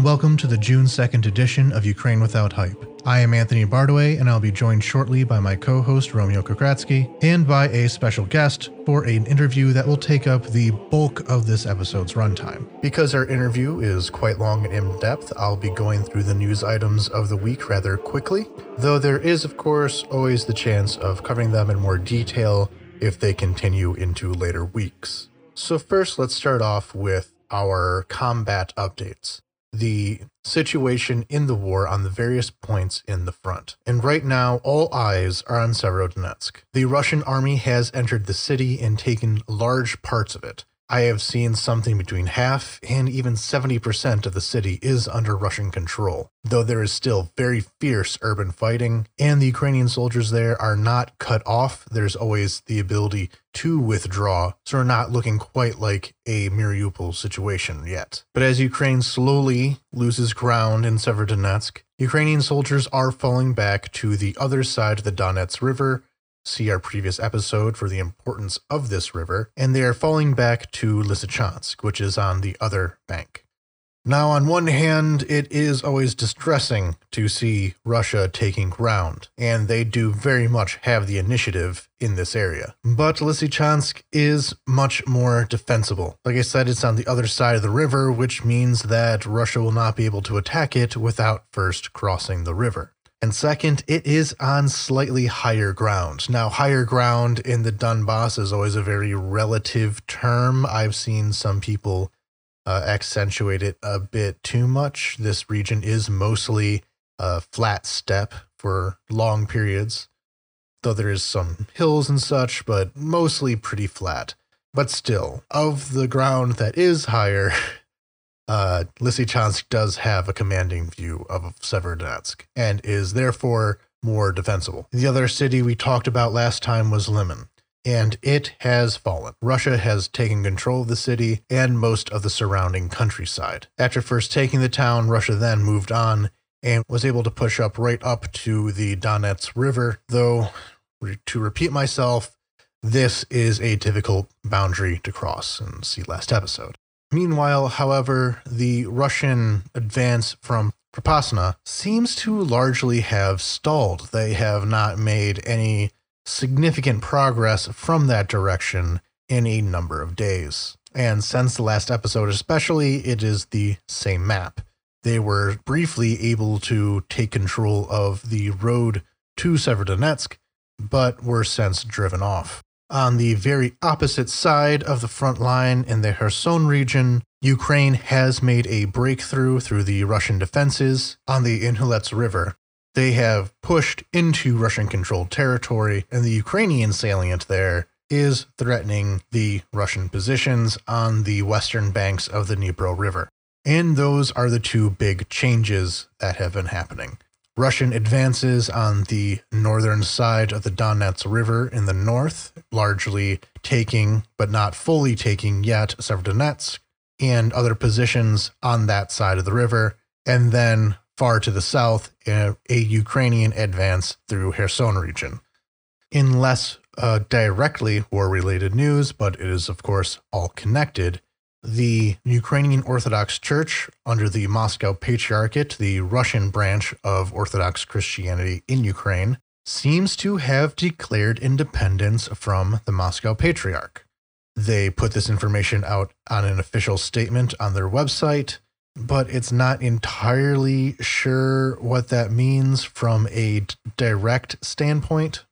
and welcome to the June 2nd edition of Ukraine Without Hype. I am Anthony Bartaway, and I'll be joined shortly by my co host Romeo Kokratsky and by a special guest for an interview that will take up the bulk of this episode's runtime. Because our interview is quite long and in depth, I'll be going through the news items of the week rather quickly, though there is, of course, always the chance of covering them in more detail if they continue into later weeks. So, first, let's start off with our combat updates the situation in the war on the various points in the front. And right now, all eyes are on Severodonetsk. The Russian army has entered the city and taken large parts of it. I have seen something between half and even 70% of the city is under Russian control, though there is still very fierce urban fighting, and the Ukrainian soldiers there are not cut off. There's always the ability to withdraw, so we're not looking quite like a Mariupol situation yet. But as Ukraine slowly loses ground in Severodonetsk, Ukrainian soldiers are falling back to the other side of the Donets River See our previous episode for the importance of this river, and they are falling back to Lysychansk, which is on the other bank. Now, on one hand, it is always distressing to see Russia taking ground, and they do very much have the initiative in this area. But Lysychansk is much more defensible. Like I said, it's on the other side of the river, which means that Russia will not be able to attack it without first crossing the river. And second, it is on slightly higher ground. Now, higher ground in the Donbass is always a very relative term. I've seen some people uh, accentuate it a bit too much. This region is mostly a flat steppe for long periods, though there is some hills and such, but mostly pretty flat. But still, of the ground that is higher, uh, Lysychansk does have a commanding view of Severodonetsk and is therefore more defensible. The other city we talked about last time was Liman, and it has fallen. Russia has taken control of the city and most of the surrounding countryside. After first taking the town, Russia then moved on and was able to push up right up to the Donets River, though, to repeat myself, this is a difficult boundary to cross and see last episode. Meanwhile, however, the Russian advance from Popasna seems to largely have stalled. They have not made any significant progress from that direction in a number of days. And since the last episode, especially, it is the same map. They were briefly able to take control of the road to Severodonetsk, but were since driven off. On the very opposite side of the front line in the Kherson region, Ukraine has made a breakthrough through the Russian defenses on the Inhulets River. They have pushed into Russian controlled territory, and the Ukrainian salient there is threatening the Russian positions on the western banks of the Dnipro River. And those are the two big changes that have been happening. Russian advances on the northern side of the Donets River in the north, largely taking, but not fully taking yet, Severodonetsk and other positions on that side of the river. And then far to the south, a, a Ukrainian advance through Kherson region. In less uh, directly war related news, but it is, of course, all connected the Ukrainian Orthodox Church under the Moscow Patriarchate, the Russian branch of Orthodox Christianity in Ukraine, seems to have declared independence from the Moscow Patriarch. They put this information out on an official statement on their website, but it's not entirely sure what that means from a direct standpoint.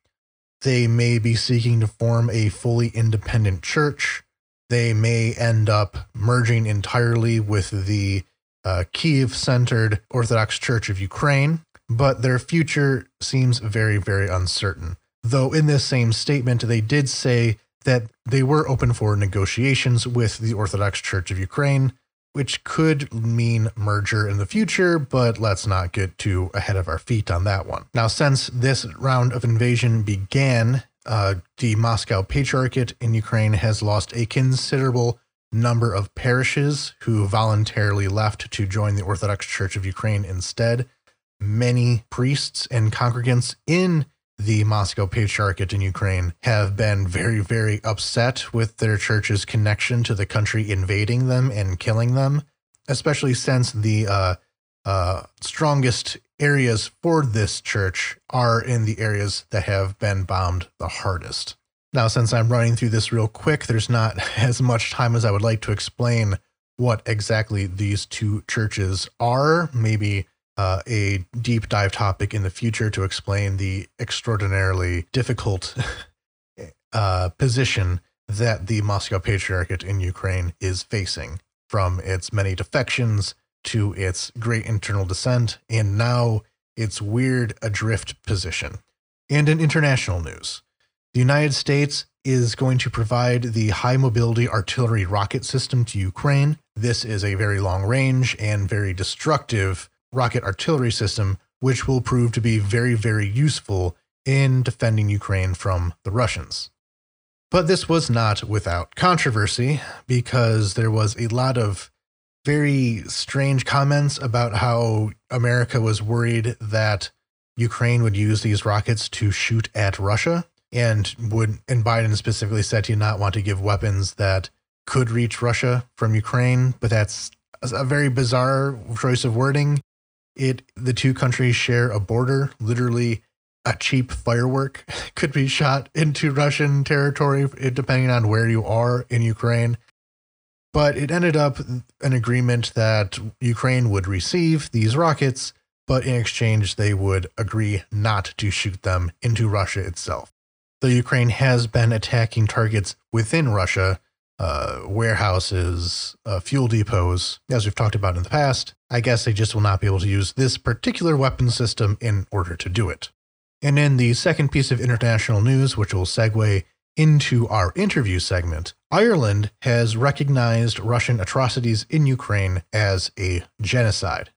They may be seeking to form a fully independent church they may end up merging entirely with the uh, Kiev centered Orthodox Church of Ukraine, but their future seems very, very uncertain. Though in this same statement, they did say that they were open for negotiations with the Orthodox Church of Ukraine, which could mean merger in the future, but let's not get too ahead of our feet on that one. Now, since this round of invasion began uh, the Moscow Patriarchate in Ukraine has lost a considerable number of parishes who voluntarily left to join the Orthodox Church of Ukraine instead. Many priests and congregants in the Moscow Patriarchate in Ukraine have been very, very upset with their church's connection to the country invading them and killing them. especially since the uh, uh, strongest areas for this church are in the areas that have been bombed the hardest. Now, since I'm running through this real quick, there's not as much time as I would like to explain what exactly these two churches are. Maybe uh, a deep dive topic in the future to explain the extraordinarily difficult uh, position that the Moscow Patriarchate in Ukraine is facing from its many defections to its great internal dissent and now its weird adrift position. And in international news, the United States is going to provide the high mobility artillery rocket system to Ukraine. This is a very long range and very destructive rocket artillery system, which will prove to be very, very useful in defending Ukraine from the Russians. But this was not without controversy because there was a lot of very strange comments about how America was worried that Ukraine would use these rockets to shoot at Russia and would and Biden specifically said he not want to give weapons that could reach Russia from Ukraine, but that's a very bizarre choice of wording. It the two countries share a border. Literally, a cheap firework could be shot into Russian territory, depending on where you are in Ukraine. But it ended up an agreement that Ukraine would receive these rockets, but in exchange, they would agree not to shoot them into Russia itself. The Ukraine has been attacking targets within Russia, uh, warehouses, uh, fuel depots, as we've talked about in the past. I guess they just will not be able to use this particular weapon system in order to do it. And in the second piece of international news, which will segue into our interview segment, Ireland has recognized Russian atrocities in Ukraine as a genocide.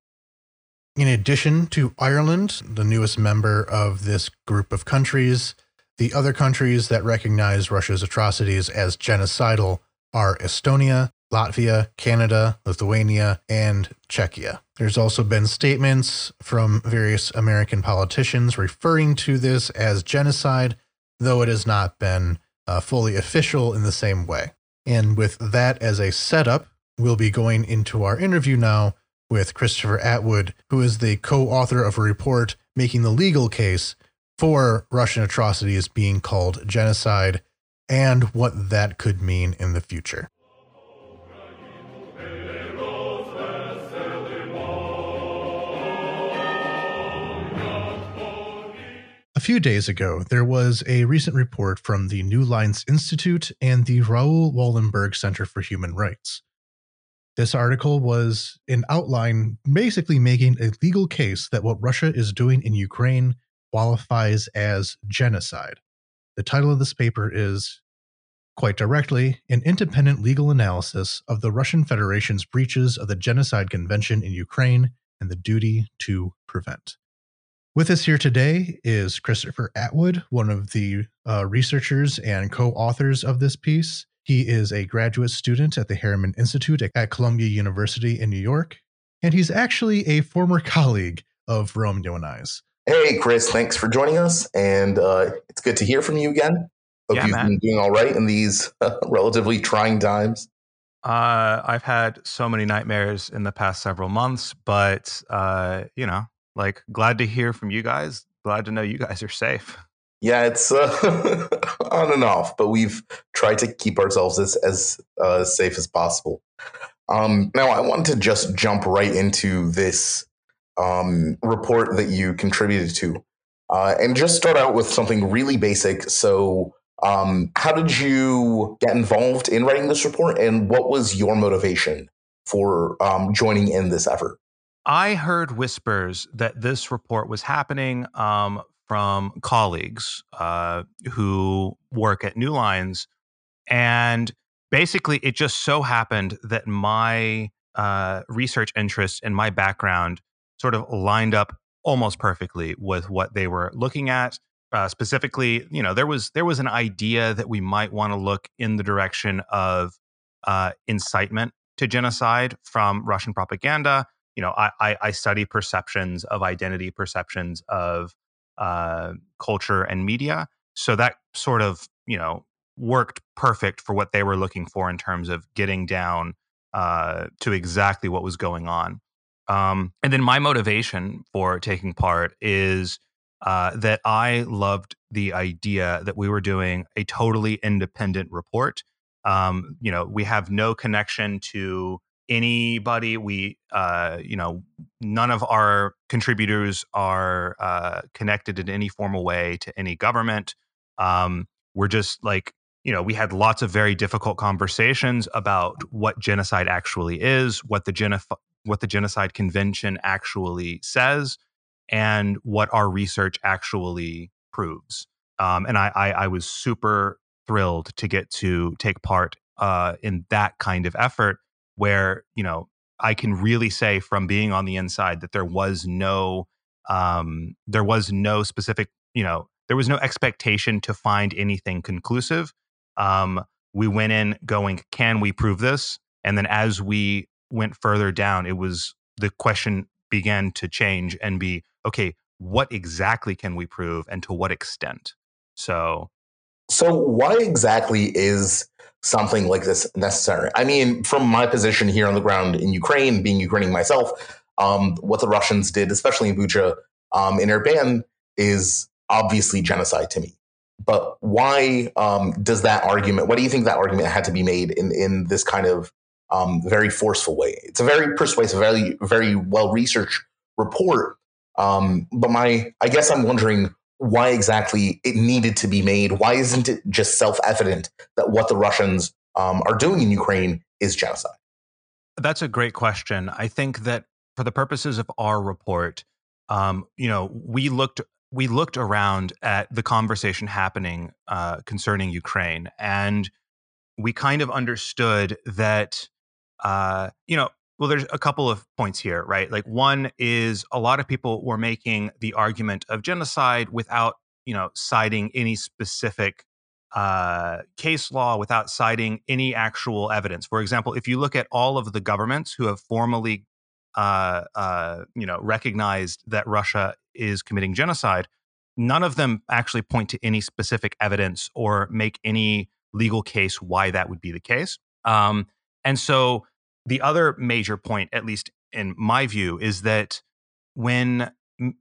In addition to Ireland, the newest member of this group of countries, the other countries that recognize Russia's atrocities as genocidal are Estonia, Latvia, Canada, Lithuania, and Czechia. There's also been statements from various American politicians referring to this as genocide, though it has not been uh, fully official in the same way. And with that as a setup, we'll be going into our interview now with Christopher Atwood, who is the co author of a report making the legal case for Russian atrocities being called genocide and what that could mean in the future. Few days ago, there was a recent report from the New Lines Institute and the Raoul Wallenberg Center for Human Rights. This article was an outline basically making a legal case that what Russia is doing in Ukraine qualifies as genocide. The title of this paper is, quite directly, An Independent Legal Analysis of the Russian Federation's Breaches of the Genocide Convention in Ukraine and the Duty to Prevent. With us here today is Christopher Atwood, one of the uh, researchers and co authors of this piece. He is a graduate student at the Harriman Institute at Columbia University in New York, and he's actually a former colleague of Romeo and I's. Hey, Chris, thanks for joining us. And uh, it's good to hear from you again. Hope yeah, you've man. been doing all right in these uh, relatively trying times. Uh, I've had so many nightmares in the past several months, but, uh, you know, like glad to hear from you guys. Glad to know you guys are safe. Yeah, it's uh, on and off, but we've tried to keep ourselves as, as uh, safe as possible. Um, now, I want to just jump right into this um, report that you contributed to. Uh, and just start out with something really basic. So, um, how did you get involved in writing this report, and what was your motivation for um, joining in this effort? I heard whispers that this report was happening um, from colleagues uh, who work at New Lines, and basically, it just so happened that my uh, research interests and my background sort of lined up almost perfectly with what they were looking at. Uh, specifically, you know, there was there was an idea that we might want to look in the direction of uh, incitement to genocide from Russian propaganda. You know, I, I, I study perceptions of identity, perceptions of uh, culture and media, so that sort of you know worked perfect for what they were looking for in terms of getting down uh, to exactly what was going on. Um, and then my motivation for taking part is uh, that I loved the idea that we were doing a totally independent report. Um, you know, we have no connection to anybody. We, uh, you know, none of our contributors are uh, connected in any formal way to any government. Um, we're just like, you know, we had lots of very difficult conversations about what genocide actually is, what the genocide what the genocide convention actually says and what our research actually proves. Um, and I, I, I, was super thrilled to get to take part uh, in that kind of effort where, you know, I can really say from being on the inside that there was no, um, there was no specific, you know, there was no expectation to find anything conclusive. Um, we went in going, can we prove this? And then as we went further down, it was the question began to change and be okay, what exactly can we prove and to what extent? So, so why exactly is something like this necessary? I mean, from my position here on the ground in Ukraine, being Ukrainian myself, um, what the Russians did, especially in Bucha, um, in Irpin, is obviously genocide to me. But why um, does that argument? What do you think that argument had to be made in in this kind of um, very forceful way. It's a very persuasive, very very well researched report. Um, but my, I guess I'm wondering why exactly it needed to be made. Why isn't it just self evident that what the Russians um, are doing in Ukraine is genocide? That's a great question. I think that for the purposes of our report, um, you know, we looked we looked around at the conversation happening uh, concerning Ukraine, and we kind of understood that uh, you know, well, there's a couple of points here, right? Like one is a lot of people were making the argument of genocide without, you know, citing any specific uh, case law, without citing any actual evidence. For example, if you look at all of the governments who have formally, uh, uh, you know, recognized that Russia is committing genocide, none of them actually point to any specific evidence or make any legal case why that would be the case. Um, and so the other major point, at least in my view, is that when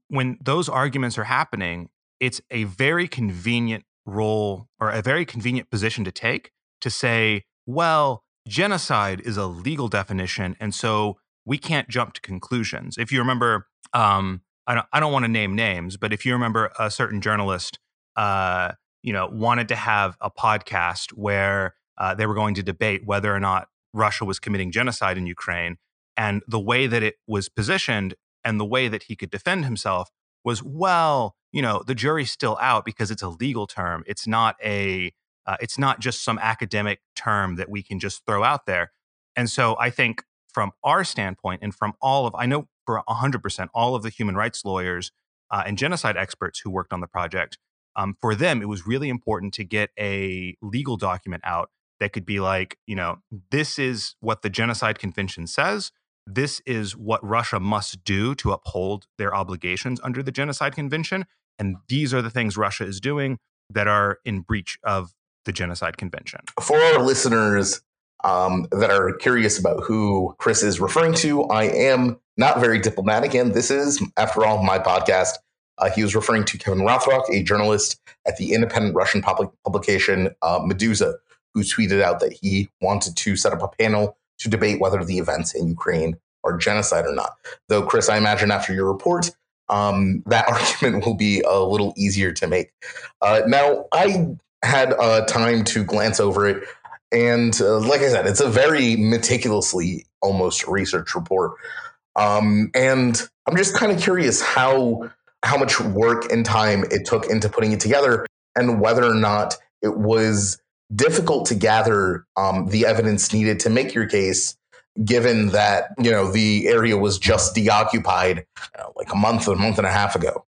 when those arguments are happening, it's a very convenient role or a very convenient position to take to say, well, genocide is a legal definition, and so we can't jump to conclusions. If you remember, um, I don't, I don't want to name names, but if you remember, a certain journalist, uh, you know, wanted to have a podcast where uh, they were going to debate whether or not Russia was committing genocide in Ukraine. And the way that it was positioned and the way that he could defend himself was, well, you know, the jury's still out because it's a legal term. It's not a, uh, it's not just some academic term that we can just throw out there. And so I think from our standpoint and from all of, I know for 100%, all of the human rights lawyers uh, and genocide experts who worked on the project, um, for them, it was really important to get a legal document out that could be like, you know, this is what the Genocide Convention says. This is what Russia must do to uphold their obligations under the Genocide Convention. And these are the things Russia is doing that are in breach of the Genocide Convention. For our listeners um, that are curious about who Chris is referring to, I am not very diplomatic, and this is, after all, my podcast. Uh, he was referring to Kevin Rothrock, a journalist at the independent Russian public publication uh, Meduza, who tweeted out that he wanted to set up a panel to debate whether the events in Ukraine are genocide or not. Though, Chris, I imagine after your report, um, that argument will be a little easier to make. Uh, now, I had uh, time to glance over it, and uh, like I said, it's a very meticulously almost research report. Um, and I'm just kind of curious how how much work and time it took into putting it together, and whether or not it was difficult to gather um, the evidence needed to make your case given that you know the area was just deoccupied uh, like a month or a month and a half ago.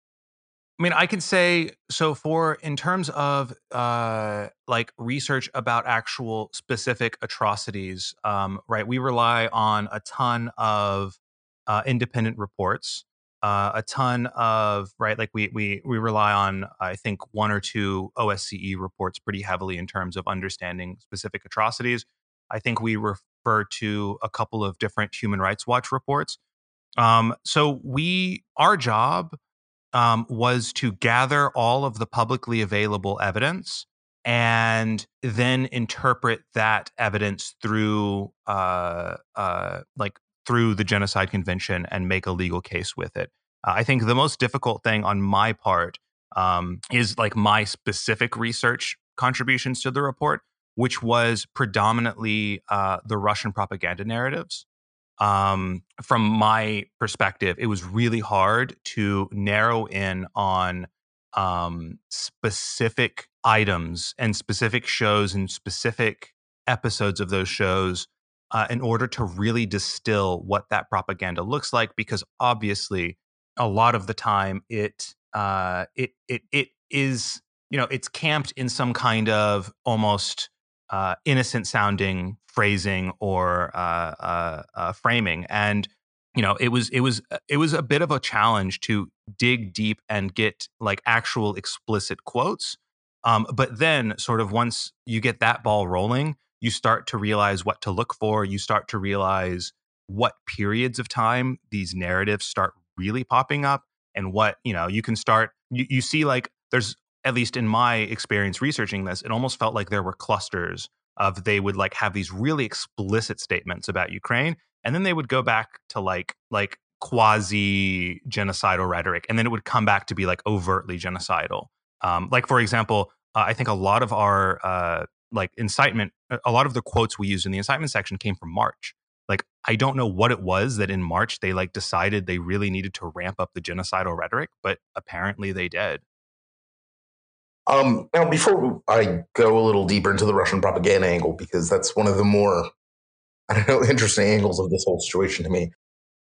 I mean i can say so for in terms of uh like research about actual specific atrocities um right we rely on a ton of uh, independent reports uh, a ton of right like we we we rely on i think one or two osce reports pretty heavily in terms of understanding specific atrocities i think we refer to a couple of different Human Rights Watch reports. Um, so we, our job um, was to gather all of the publicly available evidence and then interpret that evidence through uh, uh, like through the genocide convention and make a legal case with it. Uh, i think the most difficult thing on my part um, is like my specific research contributions to the report which was predominantly uh, the russian propaganda narratives. Um, from my perspective it was really hard to narrow in on um, specific items and specific shows and specific episodes of those shows uh, in order to really distill what that propaganda looks like because obviously a lot of the time it uh, it it it is you know it's camped in some kind of almost uh, innocent sounding phrasing or uh, uh, uh, framing. And you know it was it was it was a bit of a challenge to dig deep and get like actual explicit quotes. Um, but then sort of once you get that ball rolling you start to realize what to look for you start to realize what periods of time these narratives start really popping up and what you know you can start you, you see like there's at least in my experience researching this it almost felt like there were clusters of they would like have these really explicit statements about ukraine and then they would go back to like like quasi genocidal rhetoric and then it would come back to be like overtly genocidal. Um, like for example uh, i think a lot of our uh, like incitement a lot of the quotes we used in the incitement section came from march like i don't know what it was that in march they like decided they really needed to ramp up the genocidal rhetoric but apparently they did um, now before i go a little deeper into the russian propaganda angle because that's one of the more I don't know, interesting angles of this whole situation to me.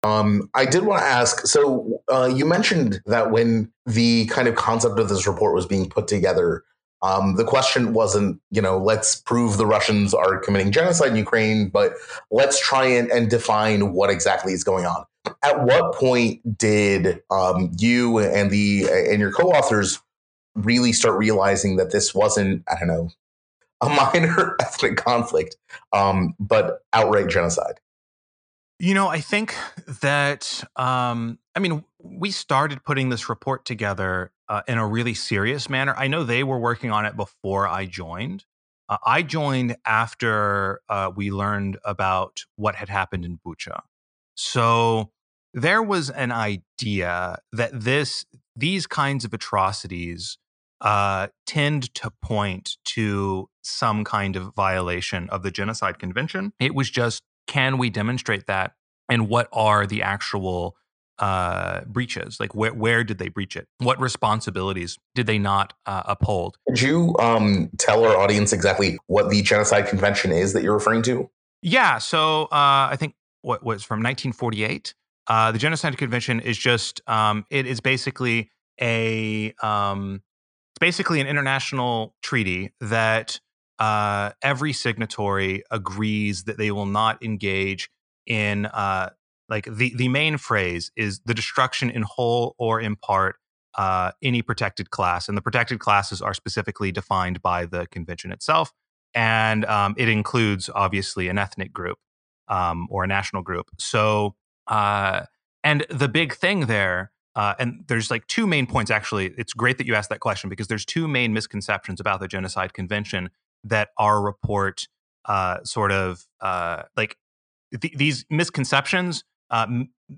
Um, I did want to ask. So uh, you mentioned that when the kind of concept of this report was being put together, um, the question wasn't, you know, let's prove the Russians are committing genocide in Ukraine, but let's try and, and define what exactly is going on. At what point did um, you and the and your co-authors really start realizing that this wasn't, I don't know, a minor ethnic conflict, um, but outright genocide. You know, I think that, um, I mean, we started putting this report together uh, in a really serious manner. I know they were working on it before I joined. Uh, I joined after uh, we learned about what had happened in Bucha. So there was an idea that this these kinds of atrocities uh, tend to point to some kind of violation of the Genocide Convention. It was just, can we demonstrate that? And what are the actual uh, breaches? Like, where, where did they breach it? What responsibilities did they not uh, uphold? Could you um, tell our audience exactly what the Genocide Convention is that you're referring to? Yeah. So uh, I think what was from 1948. Uh, the Genocide Convention is just, um, it is basically a um, it's basically an international treaty that uh, every signatory agrees that they will not engage in uh, like the the main phrase is the destruction in whole or in part uh, any protected class, and the protected classes are specifically defined by the convention itself, and um, it includes obviously an ethnic group um, or a national group. So, uh, and the big thing there uh, and there's like two main points, actually. It's great that you asked that question because there's two main misconceptions about the Genocide Convention that our report uh, sort of uh, like th- these misconceptions uh,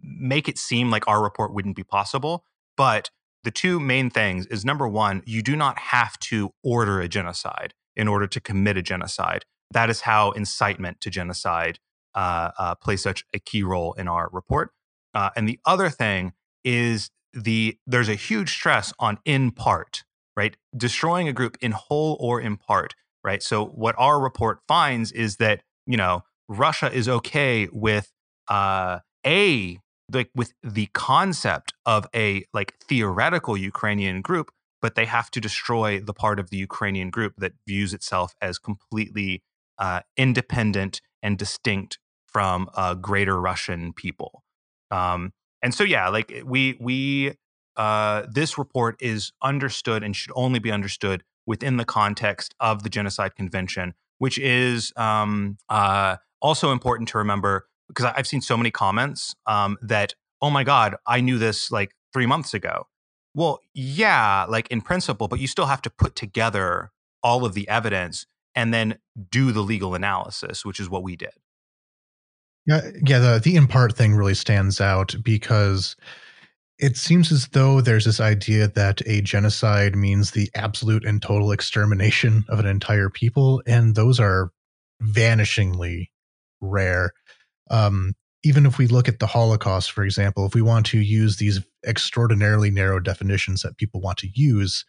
make it seem like our report wouldn't be possible. But the two main things is number one, you do not have to order a genocide in order to commit a genocide. That is how incitement to genocide uh, uh, plays such a key role in our report. and the other thing is the there's a huge stress on in part, right? Destroying a group in whole or in part, right? So what our report finds is that, you know, Russia is okay with uh a like with the concept of a like theoretical Ukrainian group, but they have to destroy the part of the Ukrainian group that views itself as completely uh, independent and distinct from uh, greater Russian people. Um, and so yeah like eh, we we uh, this report is understood and should only be understood within the context of the genocide convention which is um, uh, also important to remember because I've seen so many comments um, that, oh my God, I knew this like three months ago. Well, yeah, like in principle, but you still have to put together all of the evidence and then do the legal analysis, which is what we did. Yeah, yeah. The the in part thing really stands out because it seems as though there's this idea that a genocide means the absolute and total extermination of an entire people, and those are vanishingly rare. Um, even if we look at the Holocaust, for example, if we want to use these extraordinarily narrow definitions that people want to use,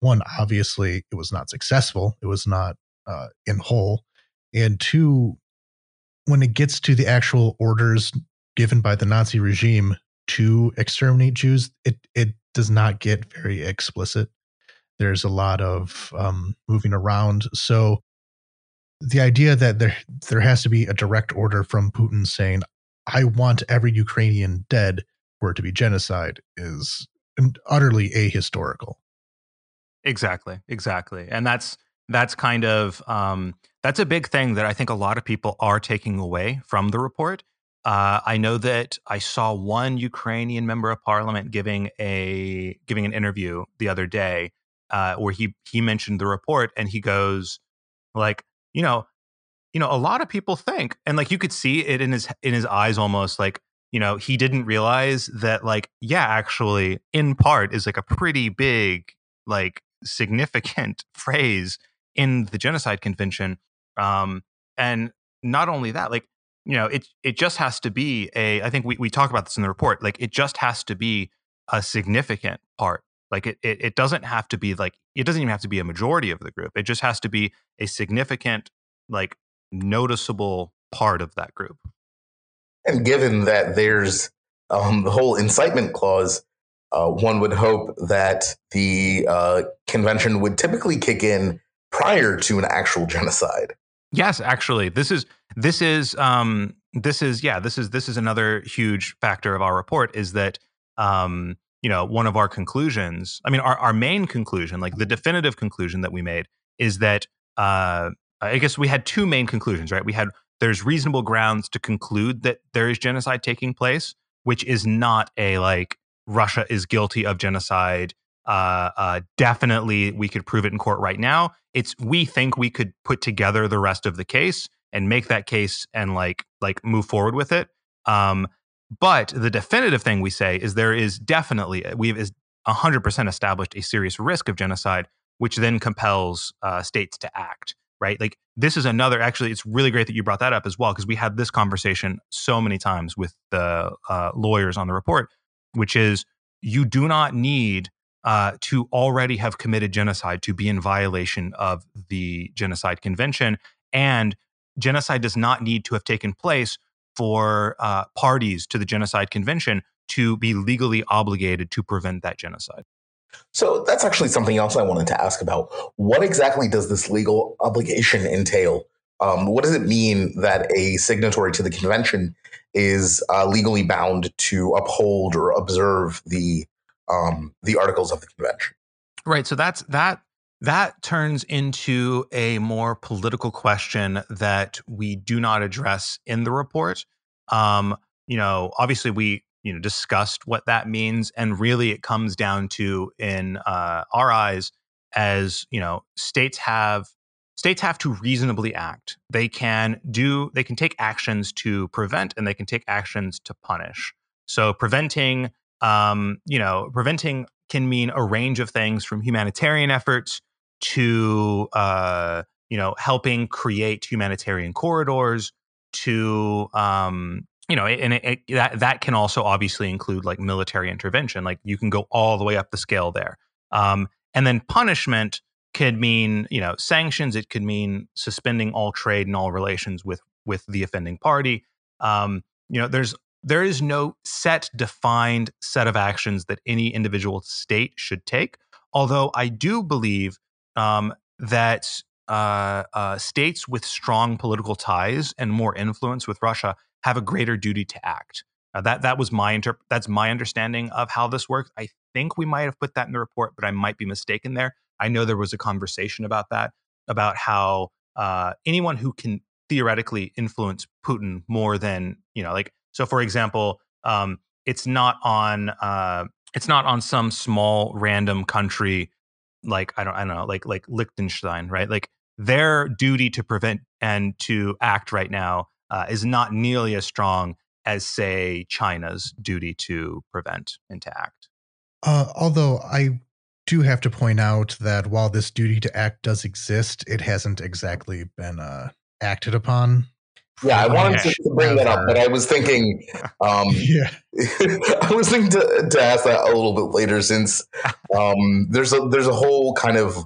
one, obviously, it was not successful, it was not uh, in whole. And two, when it gets to the actual orders given by the Nazi regime to exterminate Jews, it, it does not get very explicit. There's a lot of um, moving around. So the idea that there there has to be a direct order from Putin saying, "I want every Ukrainian dead," for it to be genocide is utterly ahistorical. Exactly, exactly, and that's that's kind of um, that's a big thing that I think a lot of people are taking away from the report. Uh, I know that I saw one Ukrainian member of parliament giving a giving an interview the other day uh, where he he mentioned the report and he goes like you know you know a lot of people think and like you could see it in his in his eyes almost like you know he didn't realize that like yeah actually in part is like a pretty big like significant phrase in the genocide convention um and not only that like you know it it just has to be a i think we, we talk about this in the report like it just has to be a significant part like it, it, it doesn't have to be like it doesn't even have to be a majority of the group. It just has to be a significant, like noticeable part of that group. And given that there's um, the whole incitement clause, uh, one would hope that the uh, convention would typically kick in prior to an actual genocide. Yes, actually, this is this is um, this is yeah this is this is another huge factor of our report is that um, you know, one of our conclusions, I mean, our, our main conclusion, like the definitive conclusion that we made is that, uh, I guess we had two main conclusions, right? We had there's reasonable grounds to conclude that there is genocide taking place, which is not a like Russia is guilty of genocide. Uh, uh, definitely, we could prove it in court right now. It's we think we could put together the rest of the case and make that case and like like move forward with it. Um, but the definitive thing we say is there is definitely, uh, we have 100% established a serious risk of genocide, which then compels uh, states to act, right? Like, this is another, actually, it's really great that you brought that up as well, because we had this conversation so many times with the uh, lawyers on the report, which is you do not need uh, to already have committed genocide to be in violation of the Genocide Convention. And genocide does not need to have taken place for uh, parties to the Genocide Convention to be legally obligated to prevent that genocide. So that's actually something else I wanted to ask about. What exactly does this legal obligation entail? Um, what does it mean that a signatory to the convention is uh, legally bound to uphold or observe the um, the articles of the convention? Right. So that's that that turns into a more political question that we do not address in the report. Um, you know, obviously we you know discussed what that means, and really it comes down to in uh, our eyes as you know states have states have to reasonably act. They can do they can take actions to prevent, and they can take actions to punish. So preventing, um, you know, preventing can mean a range of things from humanitarian efforts to uh, you know helping create humanitarian corridors to um, you know and it, it, that that can also obviously include like military intervention like you can go all the way up the scale there. Um, and then punishment could mean you know sanctions it could mean suspending all trade and all relations with with the offending party. Um, you know there's there is no set defined set of actions that any individual state should take although i do believe um, that uh, uh, states with strong political ties and more influence with Russia have a greater duty to act. Uh, that that was my interp- that's my understanding of how this works. I think we might have put that in the report, but I might be mistaken there. I know there was a conversation about that, about how uh, anyone who can theoretically influence Putin more than you know, like so. For example, um, it's not on uh, it's not on some small random country like I don't I don't know like like Liechtenstein, right? Like their duty to prevent and to act right now uh, is not nearly as strong as say China's duty to prevent and to act. Uh, although I do have to point out that while this duty to act does exist, it hasn't exactly been uh, acted upon. Yeah, I wanted to, to bring that up, but I was thinking, um, Yeah. I was thinking to, to ask that a little bit later, since um, there's a there's a whole kind of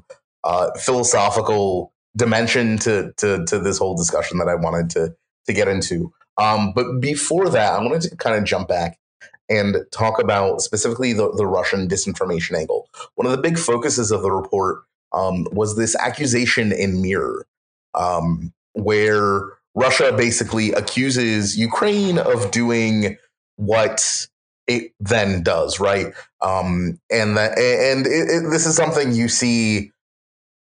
uh, philosophical dimension to, to to this whole discussion that I wanted to to get into. Um, but before that, I wanted to kind of jump back and talk about specifically the, the Russian disinformation angle. One of the big focuses of the report um, was this accusation in Mirror, um, where Russia basically accuses Ukraine of doing what it then does, right? Um, and that, and it, it, this is something you see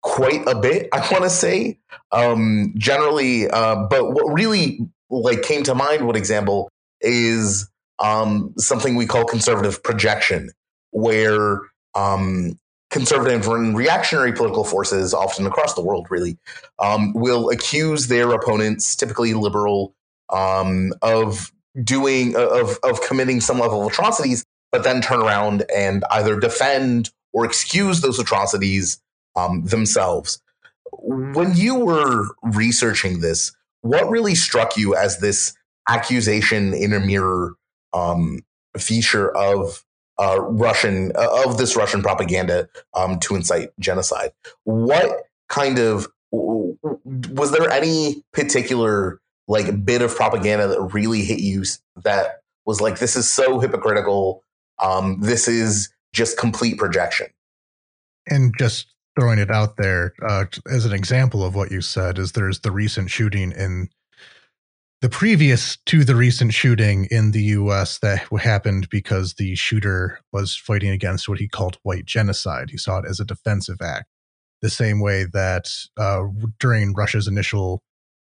quite a bit. I want to say, um, generally, uh, but what really like came to mind, what example is um, something we call conservative projection, where um, conservative and reactionary political forces, often across the world, really, um, will accuse their opponents, typically liberal, um, of doing of of committing some level of atrocities, but then turn around and either defend or excuse those atrocities um, themselves. When you were researching this, what really struck you as this accusation in a mirror um, feature of uh, Russian uh, of this Russian propaganda um, to incite genocide. What kind of was there any particular like bit of propaganda that really hit you that was like this is so hypocritical? Um, this is just complete projection. And just throwing it out there uh, as an example of what you said is there's the recent shooting in the previous to the recent shooting in the US that happened because the shooter was fighting against what he called white genocide. He saw it as a defensive act. The same way that uh, during Russia's initial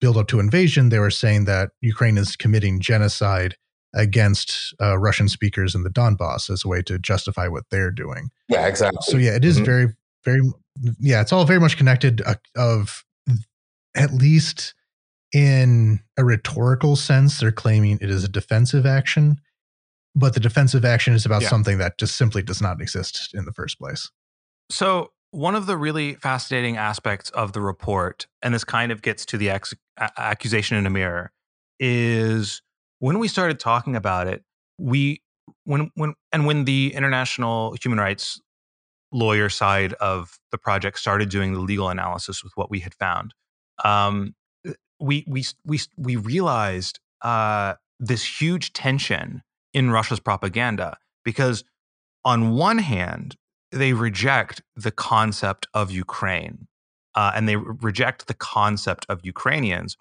build up to invasion, they were saying that Ukraine is committing genocide against uh, Russian speakers in the Donbass as a way to justify what they're doing. Yeah, exactly. So, yeah, it is mm-hmm. very, very, yeah, it's all very much connected uh, of at least in a rhetorical sense, they're claiming it is a defensive action, but the defensive action is about yeah. something that just simply does not exist in the first place. So, one of the really fascinating aspects of the report, and this kind of gets to the ex- accusation in a mirror, is when we started talking about it, we when when and when the international human rights lawyer side of the project started doing the legal analysis with what we had found, um, we we we we realized uh, this huge tension in Russia's propaganda because on one hand they reject the concept of Ukraine uh, and they re- reject the concept of Ukrainians,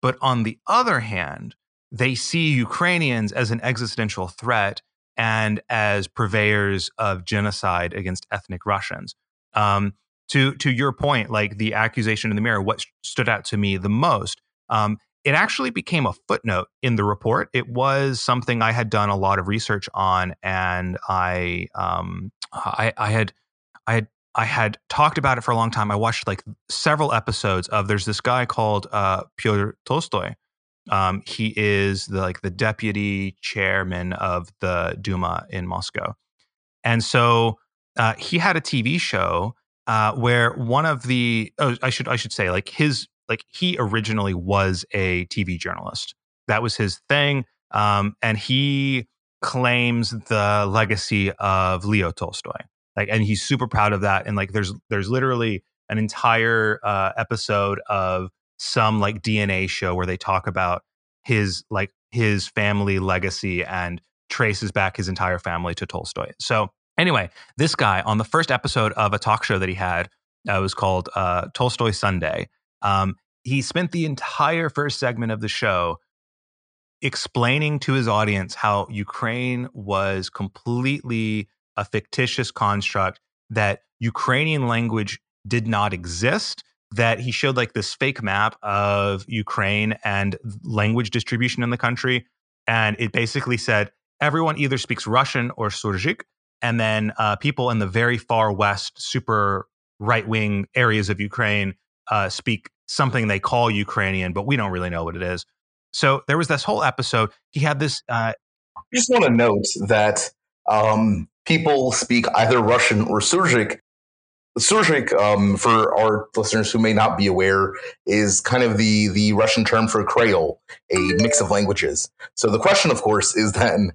but on the other hand they see Ukrainians as an existential threat and as purveyors of genocide against ethnic Russians. Um, to to your point, like the accusation in the mirror, what stood out to me the most, um, it actually became a footnote in the report. It was something I had done a lot of research on, and I um, I, I had I had I had talked about it for a long time. I watched like several episodes of. There's this guy called uh, Pyotr Tolstoy. Um, he is the, like the deputy chairman of the Duma in Moscow, and so uh, he had a TV show uh, where one of the oh, I should I should say like his like he originally was a TV journalist. That was his thing, um, and he claims the legacy of Leo Tolstoy. Like, and he's super proud of that. And like, there's there's literally an entire uh, episode of some like DNA show where they talk about his like his family legacy and traces back his entire family to Tolstoy. So Anyway, this guy on the first episode of a talk show that he had, uh, was called uh, Tolstoy Sunday. Um, he spent the entire first segment of the show explaining to his audience how Ukraine was completely a fictitious construct, that Ukrainian language did not exist, that he showed like this fake map of Ukraine and language distribution in the country. And it basically said everyone either speaks Russian or Surzhyk. And then uh, people in the very far west, super right wing areas of Ukraine uh, speak something they call Ukrainian, but we don't really know what it is. So there was this whole episode. He had this. Uh, I just want to note that um, people speak either Russian or Surzhyk. Surzhyk, um, for our listeners who may not be aware, is kind of the the Russian term for Creole, a mix of languages. So the question, of course, is then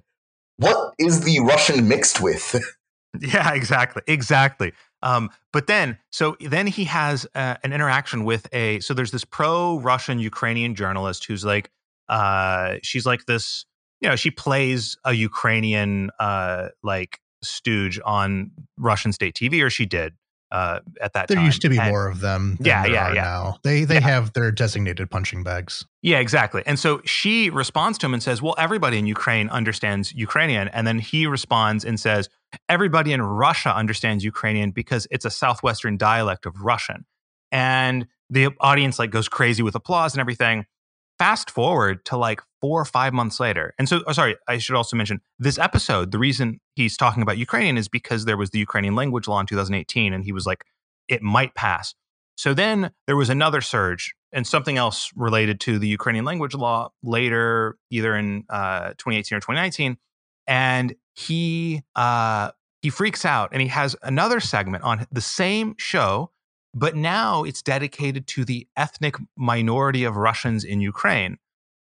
what is the Russian mixed with? yeah, exactly, exactly. Um, but then, so then he has uh, an interaction with a. So there's this pro-Russian Ukrainian journalist who's like, uh, she's like this. You know, she plays a Ukrainian uh, like stooge on Russian state TV, or she did uh, at that time there time. used to be And- more of them. than Yeah, there yeah, are yeah. Now they they Yeah. have their designated punching bags. Yeah, exactly. And so she responds to him and says, Well, everybody in Ukraine understands Ukrainian. And then he responds and says, Everybody in Russia understands Ukrainian because it's a southwestern dialect of Russian. And the audience like goes crazy with applause and everything. Fast forward to like four or five months later. And so, oh, sorry, I should also mention this episode. The reason he's talking about Ukrainian is because there was the Ukrainian language law in 2018, and he was like, it might pass. So then there was another surge and something else related to the Ukrainian language law later, either in uh, 2018 or 2019. And he uh, he freaks out and he has another segment on the same show, but now it's dedicated to the ethnic minority of Russians in Ukraine.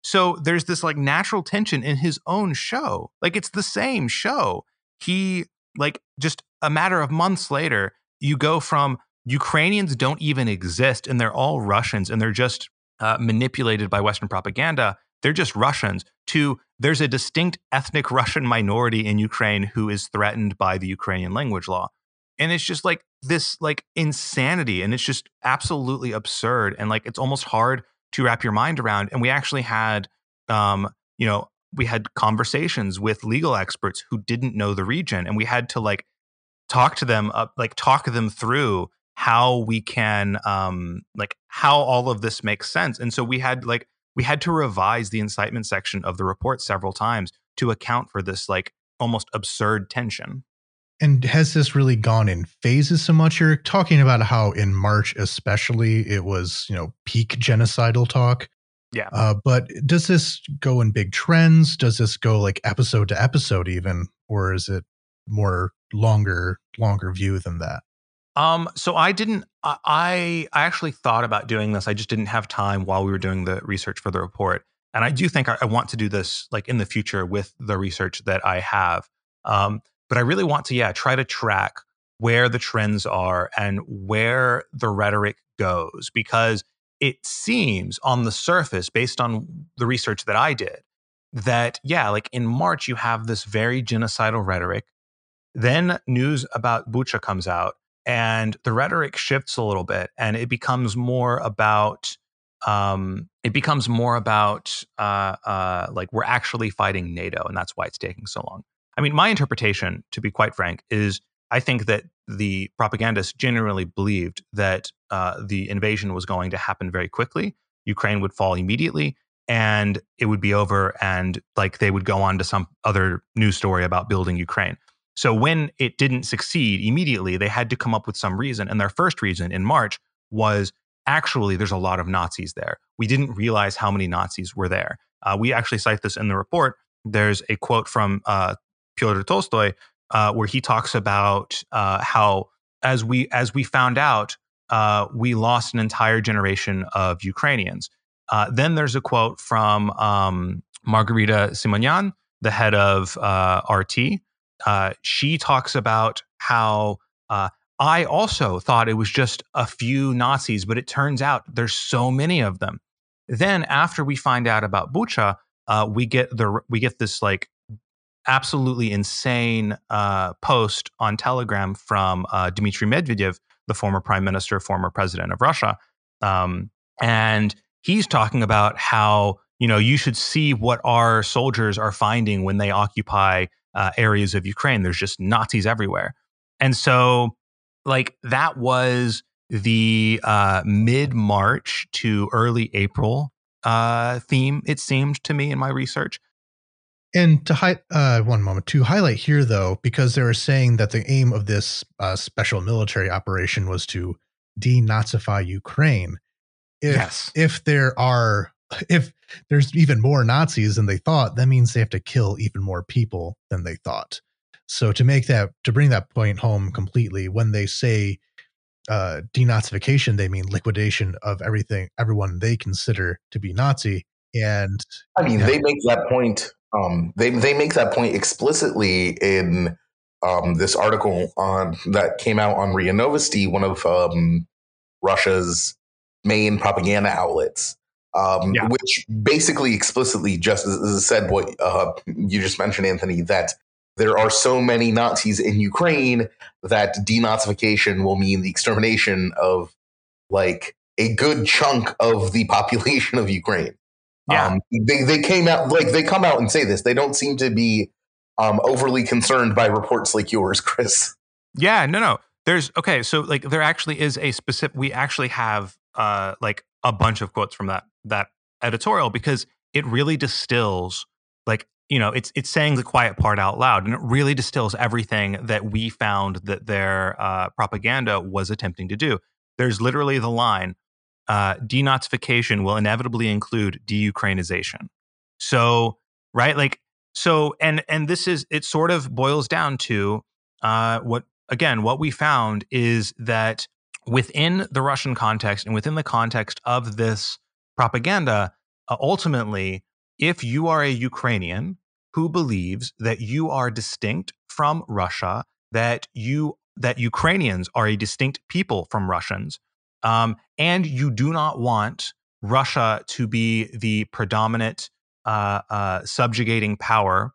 So there's this like natural tension in his own show. Like it's the same show. He like just a matter of months later, you go from Ukrainians don't even exist and they're all Russians and they're just uh, manipulated by Western propaganda. They're just Russians. To there's a distinct ethnic Russian minority in Ukraine who is threatened by the Ukrainian language law. And it's just like this like insanity and it's just absolutely absurd and like it's almost hard to wrap your mind around. And we actually had um, you know, we had conversations with legal experts who didn't know the region and we had to like talk to them like talk them through how we can um like how all of this makes sense and so we had like we had to revise the incitement section of the report several times to account for this like almost absurd tension And has this really gone in phases so much? You're talking about how in March, especially, it was you know peak genocidal talk. Yeah. Uh, but does this go in big trends? Does this go like episode to episode even, or is it more longer longer view than that? Um, so I didn't. I I actually thought about doing this. I just didn't have time while we were doing the research for the report. And I do think I, I want to do this like in the future with the research that I have. Um, but I really want to, yeah, try to track where the trends are and where the rhetoric goes because it seems on the surface, based on the research that I did, that yeah, like in March you have this very genocidal rhetoric. Then news about Bucha comes out and the rhetoric shifts a little bit and it becomes more about um, it becomes more about uh, uh, like we're actually fighting NATO and that's why it's taking so long. I mean, my interpretation, to be quite frank, is I think that the propagandists genuinely believed that uh, the invasion was going to happen very quickly. Ukraine would fall immediately and it would be over and like they would go on to some other news story about building Ukraine. So when it didn't succeed immediately, they had to come up with some reason. And their first reason in March was actually there's a lot of Nazis there. We didn't realize how many Nazis were there. Uh, we actually cite this in the report. There's a quote from uh, Pyotr Tolstoy uh, where he talks about uh, how as we as we found out, uh, we lost an entire generation of Ukrainians. Uh, then there's a quote from um, Margarita Simonyan, the head of uh, RT. Uh, she talks about how I also thought it was just a few Nazis, but it turns out there's so many of them. Then after we find out about Bucha, we get the we get this like absolutely insane uh, post on Telegram from uh, Dmitry Medvedev, the former prime minister, former president of Russia, um, and he's talking about how you know you should see what our soldiers are finding when they occupy uh, areas of Ukraine. There's just Nazis everywhere, and so like that was the uh, mid March to early April uh, theme, it seemed to me in my research. And to hi- uh, one moment to highlight here, though, because they were saying that the aim of this uh, special military operation was to denazify Ukraine. If, yes. If there are, if there's even more Nazis than they thought, that means they have to kill even more people than they thought. So to make that, to bring that point home completely, when they say uh, denazification, they mean liquidation of everything, everyone they consider to be Nazi. And I mean, yeah. they make that point um, they they make that point explicitly in um, this article on that came out on RIA Novosti, one of um, Russia's main propaganda outlets, um, yeah. which basically explicitly just said what uh, you just mentioned, Anthony, that there are so many Nazis in Ukraine that denazification will mean the extermination of like a good chunk of the population of Ukraine. Yeah. Um, they they came out like they come out and say this. They don't seem to be um, overly concerned by reports like yours, Chris. Yeah, no, no. There's okay. So like there actually is a specific. We actually have uh like a bunch of quotes from that that editorial because it really distills like you know it's it's saying the quiet part out loud and it really distills everything that we found that their uh, propaganda was attempting to do. There's literally the line uh, denazification will inevitably include deukrainization. So, right, like so, and and this is it. Sort of boils down to uh, what again what we found is that within the Russian context and within the context of this propaganda, uh, ultimately, if you are a Ukrainian who believes that you are distinct from Russia, that you that Ukrainians are a distinct people from Russians, um, and you do not want Russia to be the predominant uh, uh, subjugating power,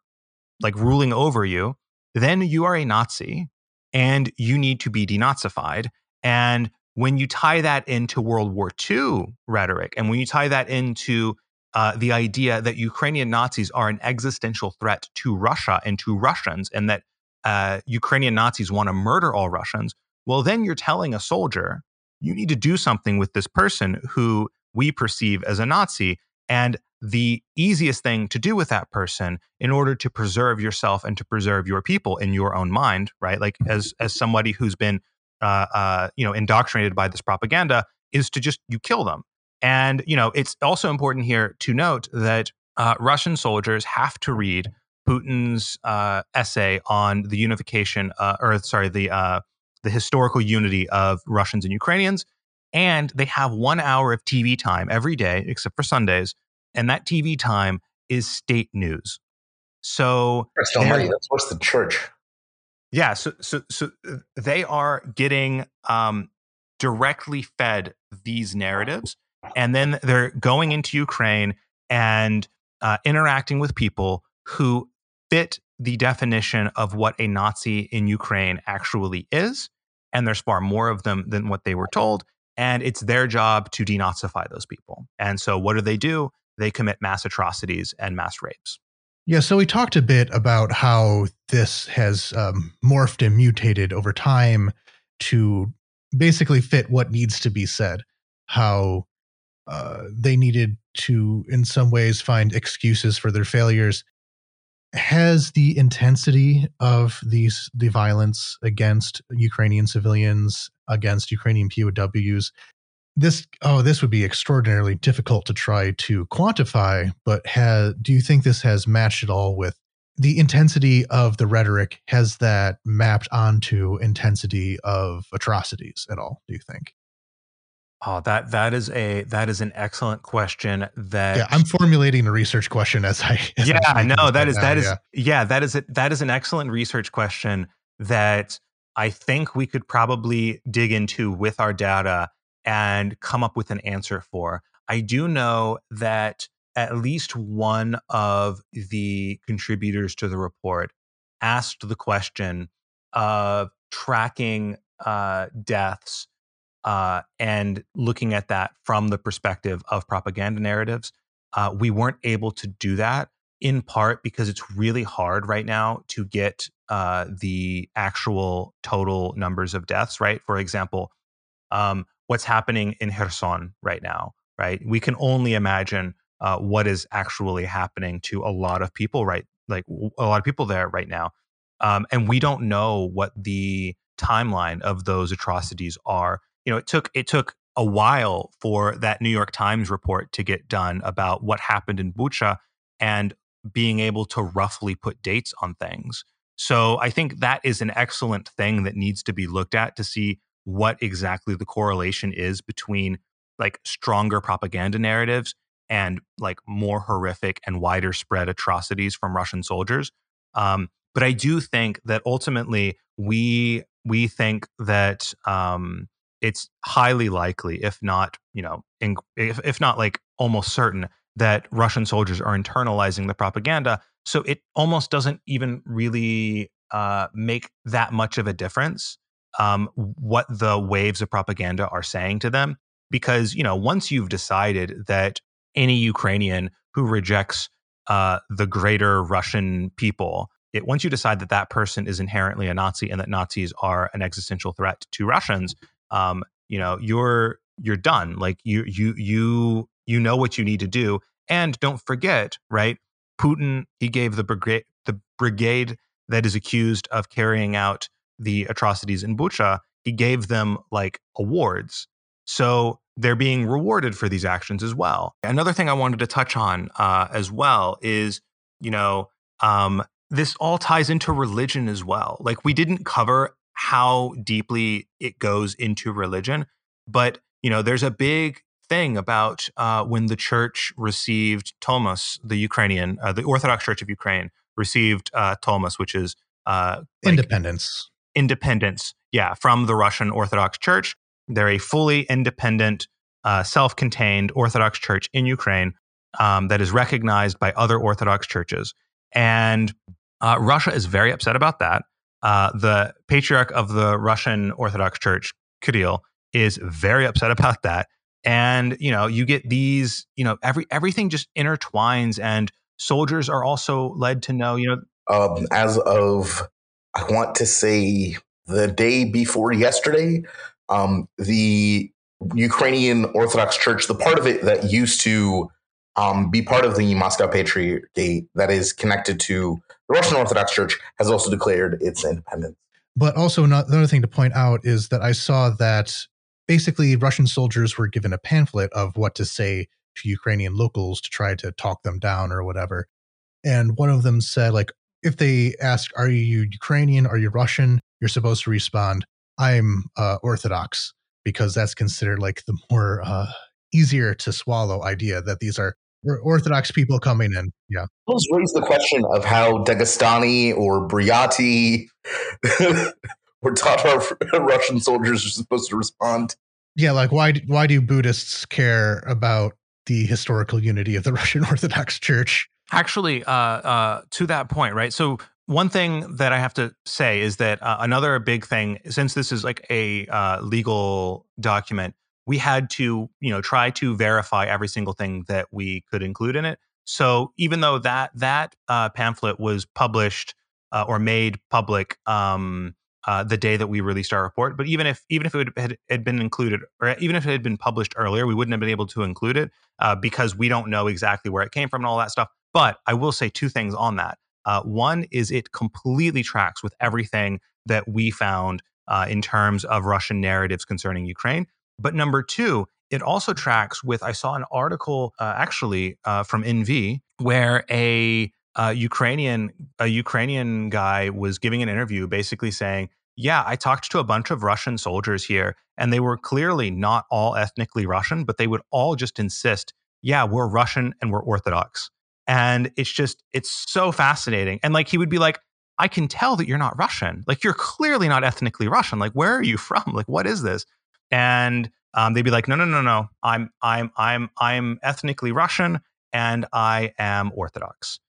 like ruling over you, then you are a Nazi and you need to be denazified. And when you tie that into World War II rhetoric, and when you tie that into uh, the idea that Ukrainian Nazis are an existential threat to Russia and to Russians, and that uh, Ukrainian Nazis want to murder all Russians, well, then you're telling a soldier you need to do something with this person who we perceive as a Nazi. And the easiest thing to do with that person in order to preserve yourself and to preserve your people in your own mind, right? Like as as somebody who's been uh, uh, you know indoctrinated by this propaganda, is to just you kill them. And you know it's also important here to note that uh, Russian soldiers have to read Putin's uh, essay on the unification, uh, or sorry, the uh, the historical unity of Russians and Ukrainians. And they have one hour of TV time every day, except for Sundays. And that TV time is state news. So that's worse than church. Yeah, so so so uh, they are getting um, directly fed these narratives, and then they're going into Ukraine and uh, interacting with people who fit the definition of what a Nazi in Ukraine actually is. And there's far more of them than what they were told. And it's their job to denazify those people. And so what do they do? They commit mass atrocities and mass rapes. Yeah, so we talked a bit about how this has um, morphed and mutated over time to basically fit what needs to be said. How uh, they needed to, in some ways, find excuses for their failures has the intensity of these the violence against Ukrainian civilians, against Ukrainian POWs. This oh, this would be extraordinarily difficult to try to quantify, but has, do you think this has matched at all with the intensity of the rhetoric? Has that mapped onto intensity of atrocities at all? Do you think? Oh, that that is a that is an excellent question. That yeah, I'm formulating a research question as I. As yeah, I know that is now, that is yeah. yeah that is it. That is an excellent research question that I think we could probably dig into with our data and come up with an answer for. I do know that at least one of the contributors to the report asked the question of tracking uh, deaths uh, and looking at that from the perspective of propaganda narratives. Uh, we weren't able to do that in part because it's really hard right now to get uh, the actual total numbers of deaths, right? For example, um, what's happening in Kherson right now, right? We can only imagine uh, what is actually happening to a lot of people, right? Like a lot of people there right now. Um, and we don't know what the timeline of those atrocities are. You know, it took it took a while for that New York Times report to get done about what happened in Bucha and being able to roughly put dates on things. So I think that is an excellent thing that needs to be looked at to see what exactly the correlation is between like stronger propaganda narratives and like more horrific and wider spread atrocities from Russian soldiers. Um, but I do think that ultimately we we think that um, it's highly likely, if not you know, if, if not like almost certain, that Russian soldiers are internalizing the propaganda. So it almost doesn't even really uh, make that much of a difference um, what the waves of propaganda are saying to them. Because, you know, once you've decided that any Ukrainian who rejects uh, the greater Russian people, it, once you decide that that person is inherently a Nazi and that Nazis are an existential threat to Russians, um, you know, you're you're done. Like you you you you know what you need to do, and don't forget, right? Putin he gave the brigade the brigade that is accused of carrying out the atrocities in Bucha, he gave them like awards. So they're being rewarded for these actions as well. Another thing I wanted to touch on uh, as well is, you know, um, this all ties into religion as well. Like we didn't cover how deeply it goes into religion, but you know, there's a big thing about uh, when the church received Tomos, the Ukrainian, uh, the Orthodox Church of Ukraine received uh, Tomos, which is uh, like independence. Independence, yeah, from the Russian Orthodox Church. They're a fully independent, uh, self-contained Orthodox Church in Ukraine um, that is recognized by other Orthodox churches, and uh, Russia is very upset about that. Uh, the patriarch of the Russian Orthodox Church, Kirill, is very upset about that. And you know you get these you know every everything just intertwines and soldiers are also led to know you know um, as of i want to say the day before yesterday um, the ukrainian orthodox church the part of it that used to um, be part of the moscow patriarchate that is connected to the russian orthodox church has also declared its independence but also another thing to point out is that i saw that basically Russian soldiers were given a pamphlet of what to say to Ukrainian locals to try to talk them down or whatever. And one of them said, like, if they ask, Are you Ukrainian? Are you Russian? You're supposed to respond, I'm uh, Orthodox, because that's considered like the more uh, easier to swallow idea that these are Orthodox people coming in. Yeah. Those raise the question of how Dagestani or Buryati were taught our Russian soldiers are supposed to respond. Yeah, like why why do Buddhists care about the historical unity of the Russian Orthodox Church? Actually, uh, uh, to that point, right? So one thing that I have to say is that uh, another big thing, since this is like a uh, legal document, we had to, you know, try to verify every single thing that we could include in it. So even though that that uh, pamphlet was published uh, or made public um, uh, the day that we released our report. But even if even if it had, had, been included, or even if it had been published earlier, we wouldn't have been able to include it uh, because we don't know exactly where it came from and all that stuff. But I will say two things on that. Uh, one is it completely tracks with everything that we found uh, in terms of Russian narratives concerning Ukraine. But number two, it also tracks with I saw an article uh, actually uh, from NV where a uh, Ukrainian a Ukrainian guy was giving an interview, basically saying, "Yeah, I talked to a bunch of Russian soldiers here, and they were clearly not all ethnically Russian, but they would all just insist, yeah, we're Russian and we're Orthodox." And it's just it's so fascinating. And like he would be like, "I can tell that you're not Russian. Like you're clearly not ethnically Russian. Like where are you from? Like what is this?" And um, they'd be like, "No, no, no, no. I'm I'm I'm I'm ethnically Russian." And I am Orthodox.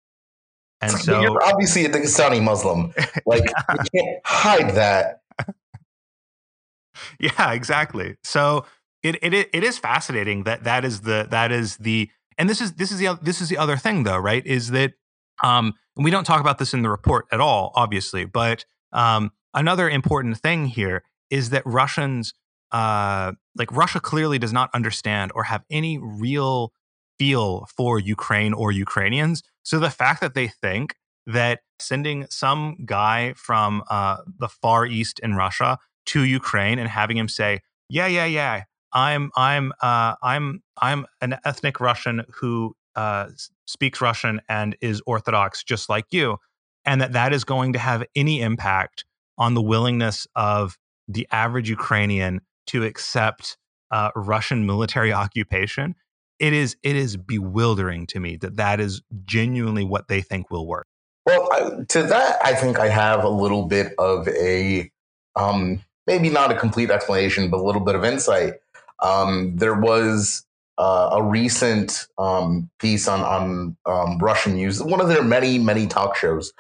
And so you're obviously a Dagestani Muslim. Like yeah. you can't hide that. yeah, exactly. So it, it it is fascinating that that is the that is the and this is this is the this is the other thing though, right? Is that um we don't talk about this in the report at all, obviously, but um another important thing here is that Russians uh, like Russia clearly does not understand or have any real feel for Ukraine or Ukrainians. So the fact that they think that sending some guy from uh, the far east in Russia to Ukraine and having him say, "Yeah, yeah, yeah, I'm, I'm, uh, I'm, I'm an ethnic Russian who uh, speaks Russian and is Orthodox, just like you," and that that is going to have any impact on the willingness of the average Ukrainian to accept uh, Russian military occupation, it is it is bewildering to me that that is genuinely what they think will work. Well, I, to that, I think I have a little bit of a um, maybe not a complete explanation, but a little bit of insight. Um, there was uh, a recent um, piece on on um, Russian news, one of their many many talk shows,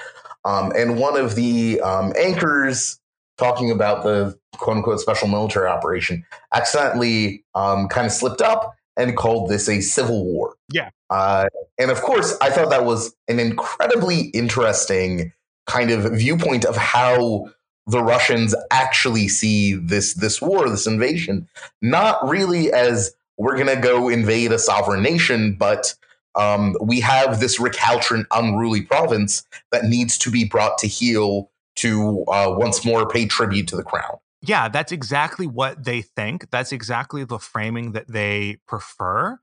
um, and one of the um, anchors talking about the quote unquote special military operation accidentally um, kind of slipped up and called this a civil war. Yeah. Uh, and of course, I thought that was an incredibly interesting kind of viewpoint of how the Russians actually see this this war, this invasion, not really as we're going to go invade a sovereign nation, but um, we have this recalcitrant, unruly province that needs to be brought to heel to uh, once more pay tribute to the crown. Yeah, that's exactly what they think. That's exactly the framing that they prefer.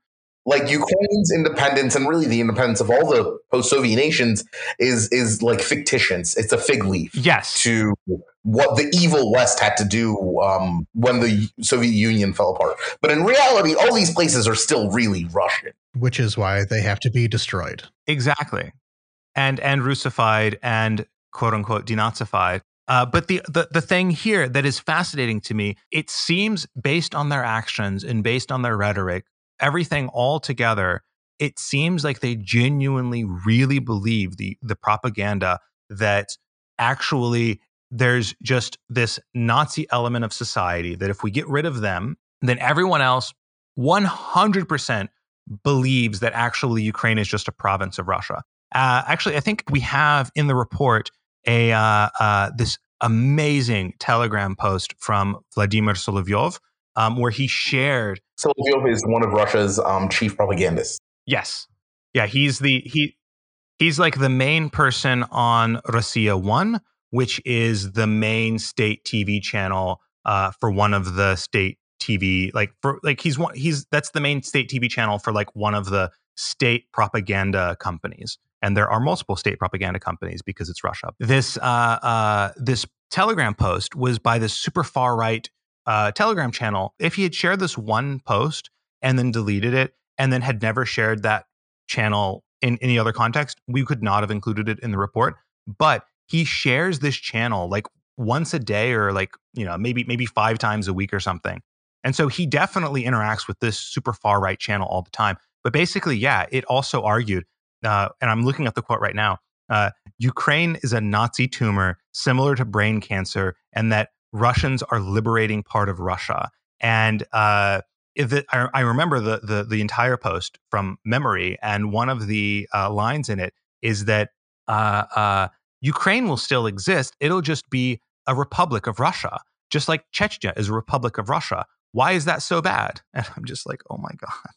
Like Ukraine's independence and really the independence of all the post-Soviet nations is is like fictitious. It's a fig leaf. Yes. To what the evil West had to do um, when the Soviet Union fell apart. But in reality, all these places are still really Russian. Which is why they have to be destroyed. Exactly. And and Russified and quote unquote denazified. Uh, but the, the the thing here that is fascinating to me, it seems based on their actions and based on their rhetoric, everything all together, it seems like they genuinely really believe the the propaganda that actually there's just this Nazi element of society that if we get rid of them, then everyone else 100% believes that actually Ukraine is just a province of Russia. Uh, actually, I think we have in the report a uh, uh, this amazing Telegram post from Vladimir Solovyov, um, where he shared. Solovyov is one of Russia's um, chief propagandists. Yes, yeah, he's the he he's like the main person on Russia One, which is the main state TV channel uh, for one of the state TV like for like he's one he's that's the main state TV channel for like one of the state propaganda companies and there are multiple state propaganda companies because it's Russia. This uh, uh, this Telegram post was by this super far right uh, Telegram channel. If he had shared this one post and then deleted it, and then had never shared that channel in any other context, we could not have included it in the report. But he shares this channel like once a day or like you know maybe maybe five times a week or something. And so he definitely interacts with this super far right channel all the time. But basically, yeah, it also argued uh, and I'm looking at the quote right now. Uh, Ukraine is a Nazi tumor similar to brain cancer, and that Russians are liberating part of Russia. And uh, it, I, I, remember the, the, the entire post from memory, and one of the uh, lines in it is that uh, uh, Ukraine will still exist. It'll just be a republic of Russia, just like Chechnya is a republic of Russia. Why is that so bad? And I'm just like, oh my god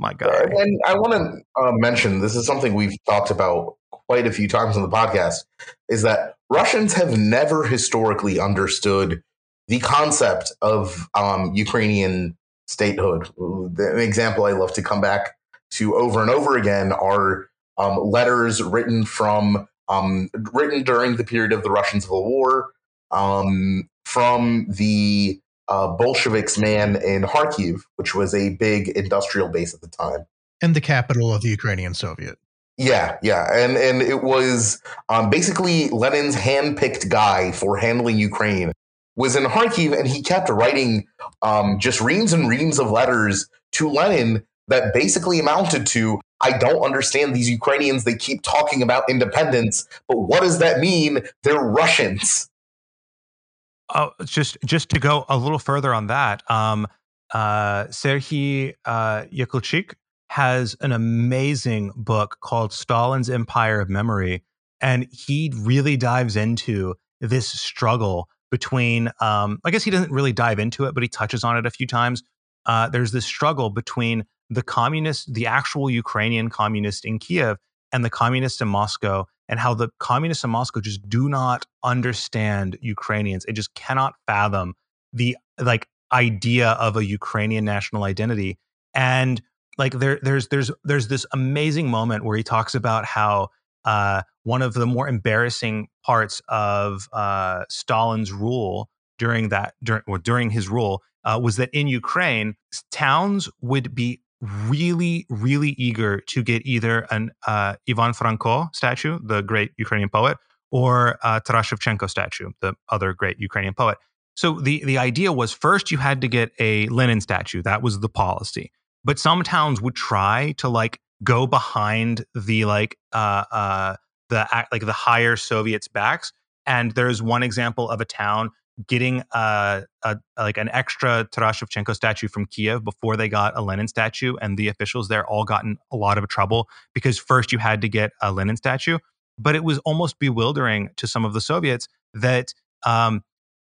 my God. And I want to uh, mention this is something we've talked about quite a few times on the podcast is that Russians have never historically understood the concept of um, Ukrainian statehood. An example I love to come back to over and over again are um, letters written from um, written during the period of the Russian Civil War um, from the uh, Bolsheviks man in Kharkiv, which was a big industrial base at the time. And the capital of the Ukrainian Soviet. Yeah, yeah. And, and it was um, basically Lenin's handpicked guy for handling Ukraine was in Kharkiv, and he kept writing um, just reams and reams of letters to Lenin that basically amounted to I don't understand these Ukrainians. They keep talking about independence, but what does that mean? They're Russians. Oh, just just to go a little further on that, um, uh, Serhiy uh, Yekelchyk has an amazing book called Stalin's Empire of Memory, and he really dives into this struggle between. Um, I guess he doesn't really dive into it, but he touches on it a few times. Uh, there's this struggle between the communist, the actual Ukrainian communist in Kiev, and the communists in Moscow, and how the communists in Moscow just do not understand Ukrainians. It just cannot fathom the like idea of a Ukrainian national identity. And like there, there's there's there's this amazing moment where he talks about how uh, one of the more embarrassing parts of uh, Stalin's rule during that during or during his rule uh, was that in Ukraine towns would be really really eager to get either an uh, Ivan Franko statue, the great Ukrainian poet, or uh, Taras Shevchenko statue, the other great Ukrainian poet. So the the idea was first you had to get a Lenin statue. That was the policy. But some towns would try to like go behind the like uh uh the like the higher Soviets backs. And there's one example of a town getting a, a, like an extra Taras Shevchenko statue from Kiev before they got a Lenin statue, and the officials there all got in a lot of trouble because first you had to get a Lenin statue, but it was almost bewildering to some of the Soviets that um,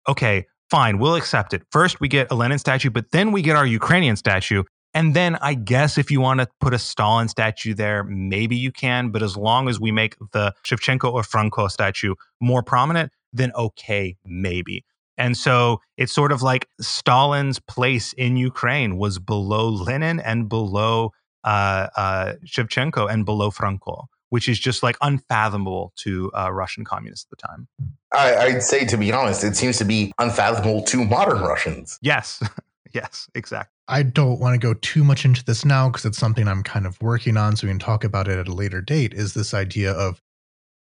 okay, fine, we'll accept it. First we get a Lenin statue, but then we get our Ukrainian statue, and then I guess if you want to put a Stalin statue there, maybe you can. But as long as we make the Shevchenko or Franko statue more prominent, then okay, maybe. And so it's sort of like Stalin's place in Ukraine was below Lenin and below uh, uh, Shevchenko and below Franko, which is just like unfathomable to uh, Russian communists at the time. I, would say, to be honest, it seems to be unfathomable to modern Russians. Yes, yes, exactly. I don't want to go too much into this now because it's something I'm kind of working on, so we can talk about it at a later date. Is this idea of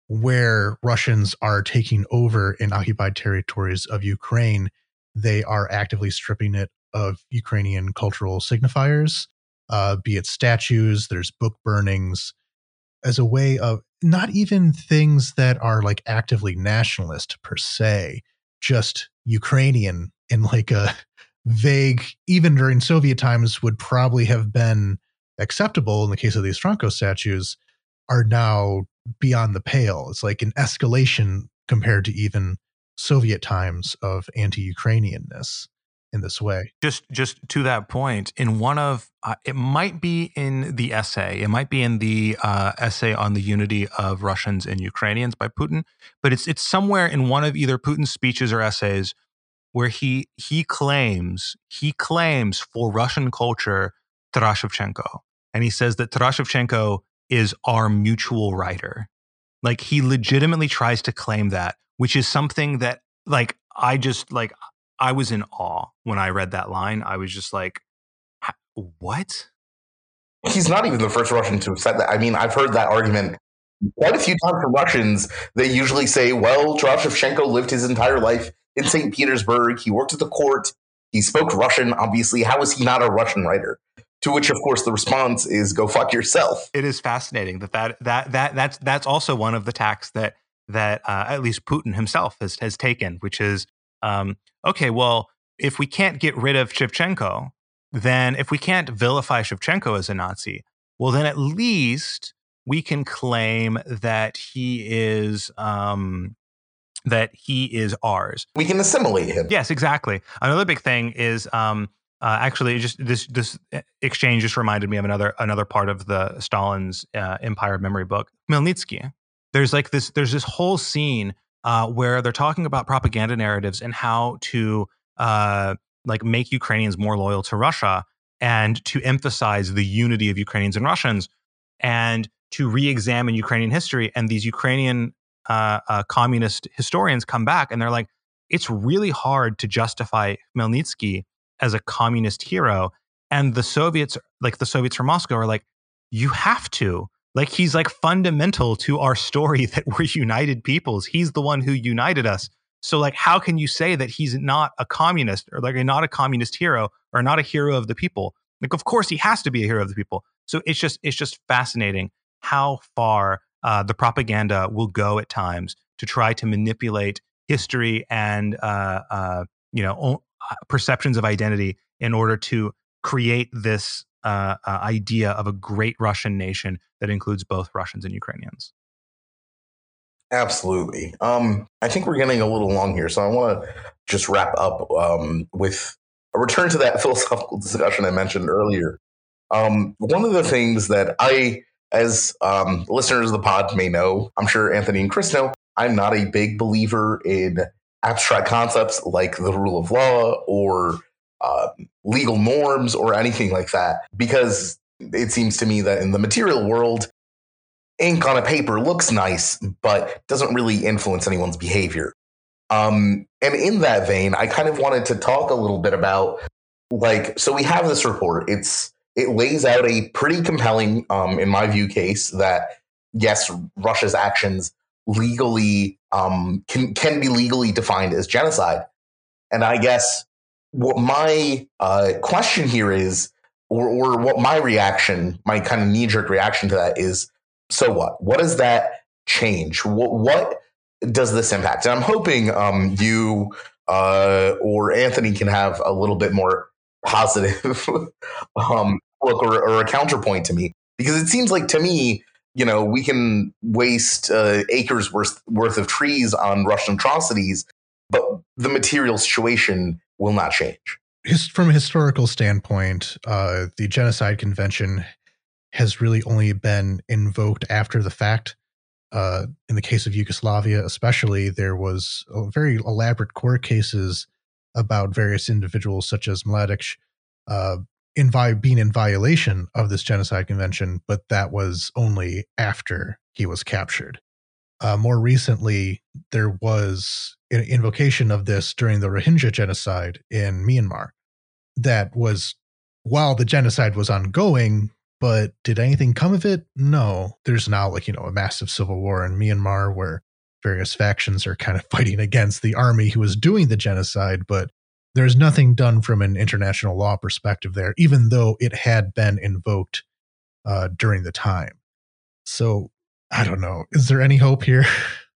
where Russians are taking over in occupied territories of Ukraine, they are actively stripping it of Ukrainian cultural signifiers, uh, be it statues, there's book burnings, as a way of not even things that are like actively nationalist per se, just Ukrainian in like a vague, even during Soviet times, would probably have been acceptable in the case of these Franko statues, are now beyond the pale. It's like an escalation compared to even Soviet times of anti-Ukrainianness in this way. Just just to that point, in one of uh, it might be in the essay, it might be in the uh, essay on the unity of Russians and Ukrainians by Putin, but it's it's somewhere in one of either Putin's speeches or essays where he he claims he claims for Russian culture Taras Shevchenko, and he says that Taras Shevchenko is our mutual writer. Like he legitimately tries to claim that, which is something that like I just like I was in awe when I read that line. I was just like, what? He's not even the first Russian to have said that. I mean, I've heard that argument quite a few times from Russians. They usually say, well, Taras Shevchenko lived his entire life in St. Petersburg. He worked at the court. He spoke Russian. Obviously, how is he not a Russian writer? To which, of course, the response is "Go fuck yourself." It is fascinating that that that that that's that's also one of the tacks that that uh, at least Putin himself has has taken, which is um, okay. Well, if we can't get rid of Shevchenko, then if we can't vilify Shevchenko as a Nazi, well, then at least we can claim that he is um, that he is ours. We can assimilate him. Yes, exactly. Another big thing is um, uh, actually just this this exchange just reminded me of another another part of the Stalin's uh, Empire Memory book, Khmelnytsky. There's like this there's this whole scene uh, where they're talking about propaganda narratives and how to uh, like make Ukrainians more loyal to Russia and to emphasize the unity of Ukrainians and Russians and to re-examine Ukrainian history. And these Ukrainian uh, uh, communist historians come back and they're like, it's really hard to justify Khmelnytsky as a communist hero. And the Soviets, like the Soviets from Moscow, are like, you have to. Like he's like fundamental to our story that we're united peoples. He's the one who united us. So like, how can you say that he's not a communist or like not a communist hero or not a hero of the people? Like, of course he has to be a hero of the people. So it's just it's just fascinating how far uh, the propaganda will go at times to try to manipulate history and uh, uh, you know perceptions of identity in order to create this uh, uh, idea of a great Russian nation that includes both Russians and Ukrainians. Absolutely. Um, I think we're getting a little long here, so I want to just wrap up um, with a return to that philosophical discussion I mentioned earlier. Um, one of the things that I, as um, listeners of the pod may know, I'm sure Anthony and Chris know, I'm not a big believer in abstract concepts like the rule of law or uh, legal norms or anything like that, because it seems to me that in the material world, ink on a paper looks nice, but doesn't really influence anyone's behavior. Um, and in that vein, I kind of wanted to talk a little bit about like, so we have this report. It's it lays out a pretty compelling, um, in my view, case that yes, Russia's actions legally um, can can be legally defined as genocide. And I guess what my uh, question here is, or, or what my reaction, my kind of knee jerk reaction to that is, so what? What does that change? What, what does this impact? And I'm hoping um, you uh, or Anthony can have a little bit more positive um, look or, or, a counterpoint to me because it seems like to me, you know, we can waste uh, acres worth worth of trees on Russian atrocities, but the material situation will not change. From a historical standpoint, uh, the Genocide Convention has really only been invoked after the fact. Uh, in the case of Yugoslavia, especially, there was very elaborate court cases about various individuals, such as Mladic, uh, in vi- being in violation of this genocide convention, but that was only after he was captured. Uh, more recently, there was an invocation of this during the Rohingya genocide in Myanmar. That was while the genocide was ongoing, but did anything come of it? No. There's now like, you know, a massive civil war in Myanmar where various factions are kind of fighting against the army who was doing the genocide, but there's nothing done from an international law perspective there, even though it had been invoked uh, during the time. So I don't know. Is there any hope here?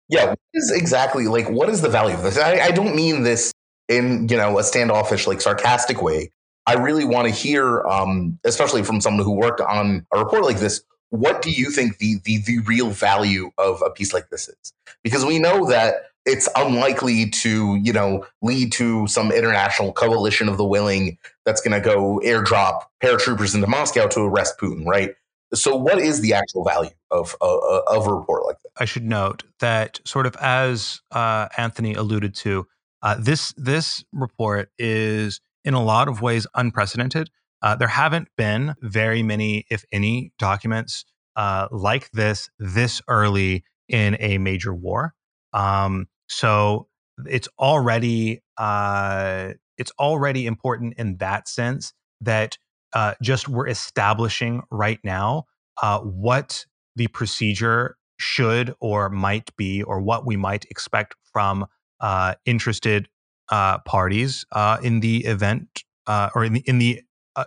Yeah, is exactly like what is the value of this? I, I don't mean this in you know a standoffish, like sarcastic way. I really want to hear, um, especially from someone who worked on a report like this, what do you think the, the the real value of a piece like this is? Because we know that it's unlikely to, you know, lead to some international coalition of the willing that's going to go airdrop paratroopers into Moscow to arrest Putin, right? So, what is the actual value of uh, uh of a report like that? I should note that, sort of as uh, Anthony alluded to, uh, this this report is in a lot of ways unprecedented. Uh, there haven't been very many, if any, documents uh, like this this early in a major war. Um, so it's already uh, it's already important in that sense that uh, just we're establishing right now uh, what the procedure should or might be, or what we might expect from uh, interested uh, parties uh, in the event uh, or in the, in the eh,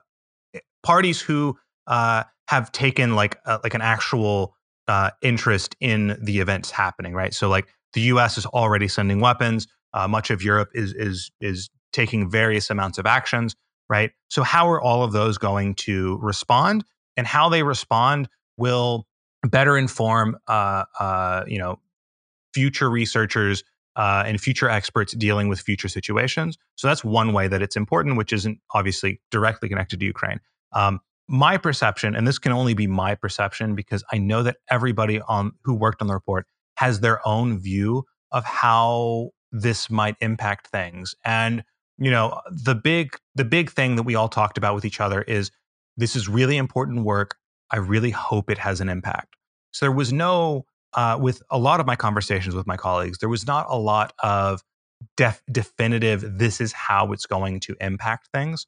parties who have taken like like an actual interest in the events happening, right? So like the U.S. is already sending weapons. Uh, much of Europe is is is taking various amounts of actions, right? So how are all of those going to respond, and how they respond will better inform, uh, uh, you know, future researchers uh, and future experts dealing with future situations. So that's one way that it's important, which isn't obviously directly connected to Ukraine. Um, my perception, and this can only be my perception because I know that everybody on who worked on the report has their own view of how this might impact things. And you know, the big the big thing that we all talked about with each other is this is really important work. I really hope it has an impact. So there was no uh, with a lot of my conversations with my colleagues, there was not a lot of def- definitive, this is how it's going to impact things.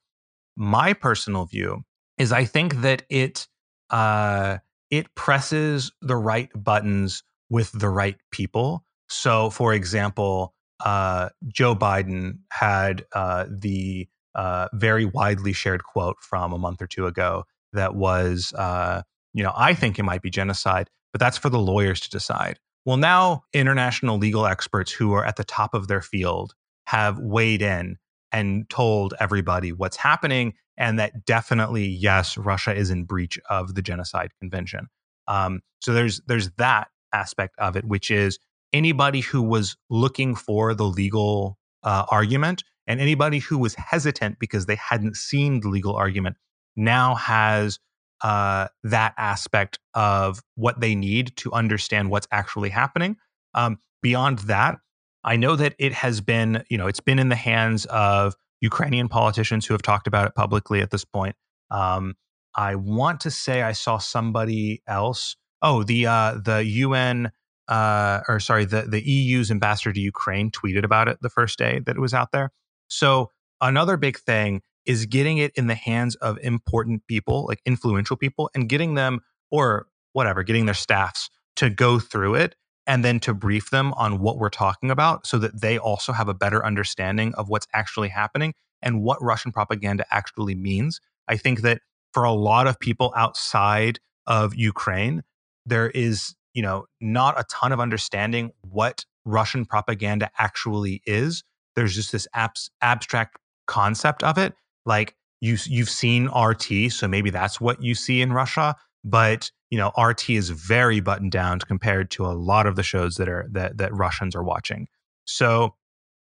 My personal view is I think that it, uh, it presses the right buttons with the right people. So, for example, uh, Joe Biden had uh, the uh, very widely shared quote from a month or two ago that was, uh, you know, I think it might be genocide but that's for the lawyers to decide. Well, now international legal experts who are at the top of their field have weighed in and told everybody what's happening, and that definitely, yes, Russia is in breach of the genocide convention. Um, so there's there's that aspect of it, which is anybody who was looking for the legal uh, argument and anybody who was hesitant because they hadn't seen the legal argument now has uh, that aspect of what they need to understand what's actually happening. Um, beyond that, I know that it has been, you know, it's been in the hands of Ukrainian politicians who have talked about it publicly at this point. Um, I want to say I saw somebody else. Oh, the uh, the UN uh, or sorry, the the EU's ambassador to Ukraine tweeted about it the first day that it was out there. So another big thing is getting it in the hands of important people, like influential people, and getting them or whatever, getting their staffs to go through it and then to brief them on what we're talking about so that they also have a better understanding of what's actually happening and what Russian propaganda actually means. I think that for a lot of people outside of Ukraine, there is, you know, not a ton of understanding what Russian propaganda actually is. There's just this abs- abstract concept of it. Like you, you've seen RT, so maybe that's what you see in Russia. But you know, RT is very buttoned down compared to a lot of the shows that are that that Russians are watching. So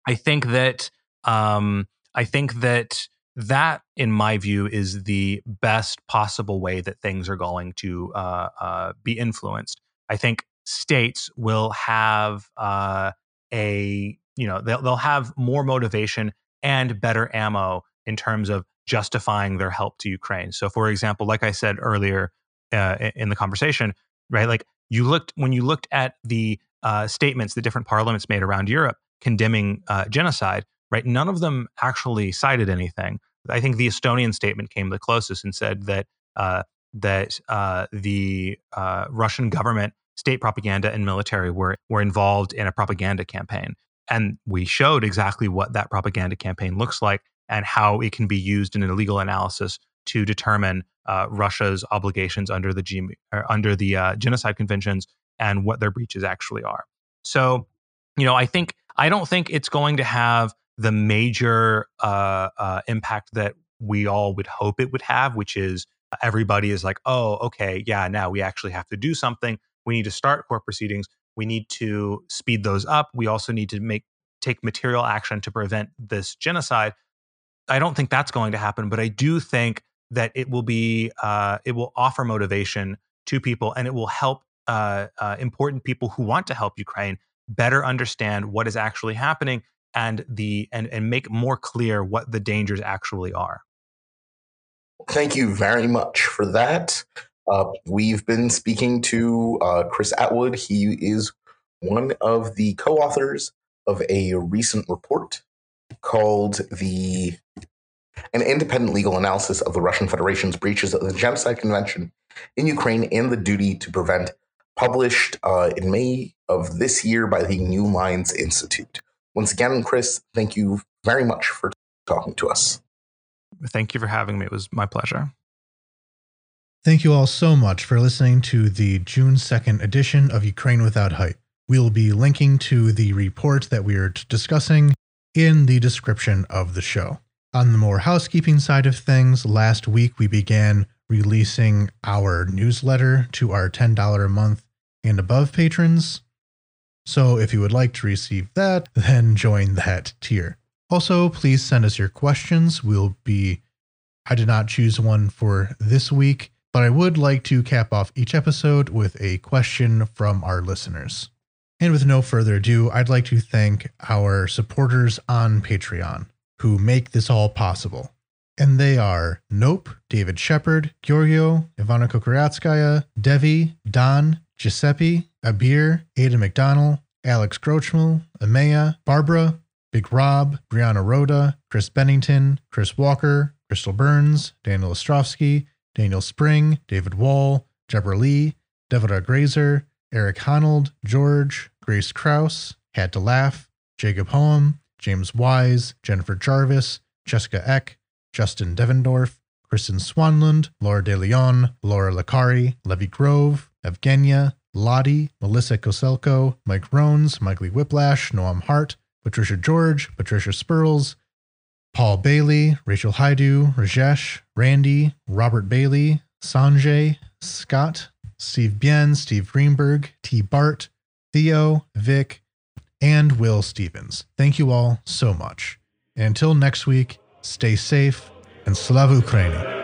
I think that um, I think that that, in my view, is the best possible way that things are going to uh, uh, be influenced. I think states will have uh, a you know they'll they'll have more motivation and better ammo in terms of justifying their help to Ukraine. So, for example, like I said earlier, uh, in the conversation, right? Like you looked when you looked at the uh, statements that different parliaments made around Europe condemning uh, genocide, right? None of them actually cited anything. I think the Estonian statement came the closest and said that uh, that uh, the uh, Russian government, state propaganda, and military were were involved in a propaganda campaign, and we showed exactly what that propaganda campaign looks like and how it can be used in an illegal analysis to determine uh, Russia's obligations under the G- under the uh, genocide conventions and what their breaches actually are. So, you know, I think I don't think it's going to have the major uh, uh impact that we all would hope it would have, which is everybody is like, oh, okay, yeah, now we actually have to do something. We need to start court proceedings. We need to speed those up. We also need to make take material action to prevent this genocide. I don't think that's going to happen, but I do think that it will be uh, it will offer motivation to people and it will help uh, uh, important people who want to help Ukraine better understand what is actually happening and the and, and make more clear what the dangers actually are. Thank you very much for that. Uh, we've been speaking to uh, Chris Atwood. He is one of the co-authors of a recent report called the an independent legal analysis of the Russian Federation's breaches of the Genocide Convention in Ukraine and the duty to prevent, published uh, in May of this year by the New Lines Institute. Once again, Chris, thank you very much for talking to us. Thank you for having me. It was my pleasure. Thank you all so much for listening to the June 2nd edition of Ukraine Without Hype. We'll be linking to the report that we are discussing in the description of the show. On the more housekeeping side of things, last week we began releasing our newsletter to our $10 a month and above patrons. So if you would like to receive that, then join that tier. Also, please send us your questions. We'll be, I did not choose one for this week, but I would like to cap off each episode with a question from our listeners. And with no further ado, I'd like to thank our supporters on Patreon who make this all possible. And they are Nope, David Shepard, Giorgio, Ivana Kokoratskaya, Devi, Don, Giuseppe, Abir, Ada McDonald, Alex Grochmal, Amaya, Barbara, Big Rob, Brianna Rhoda, Chris Bennington, Chris Walker, Crystal Burns, Daniel Ostrovsky, Daniel Spring, David Wall, Jebra Lee, Deborah Grazer, Eric Honold, George, Grace Kraus, Had to Laugh, Jacob Hoem, James Wise, Jennifer Jarvis, Jessica Eck, Justin Devendorf, Kristen Swanlund, Laura De Leon, Laura Lacari, Levy Grove, Evgenia, Lottie, Melissa Koselko, Mike Rones, Michael Whiplash, Noam Hart, Patricia George, Patricia Spurls, Paul Bailey, Rachel Haidu, Rajesh, Randy, Robert Bailey, Sanjay, Scott, Steve Bien, Steve Greenberg, T. Bart, Theo, Vic, and Will Stevens. Thank you all so much. And until next week, stay safe and Slava Ukraini.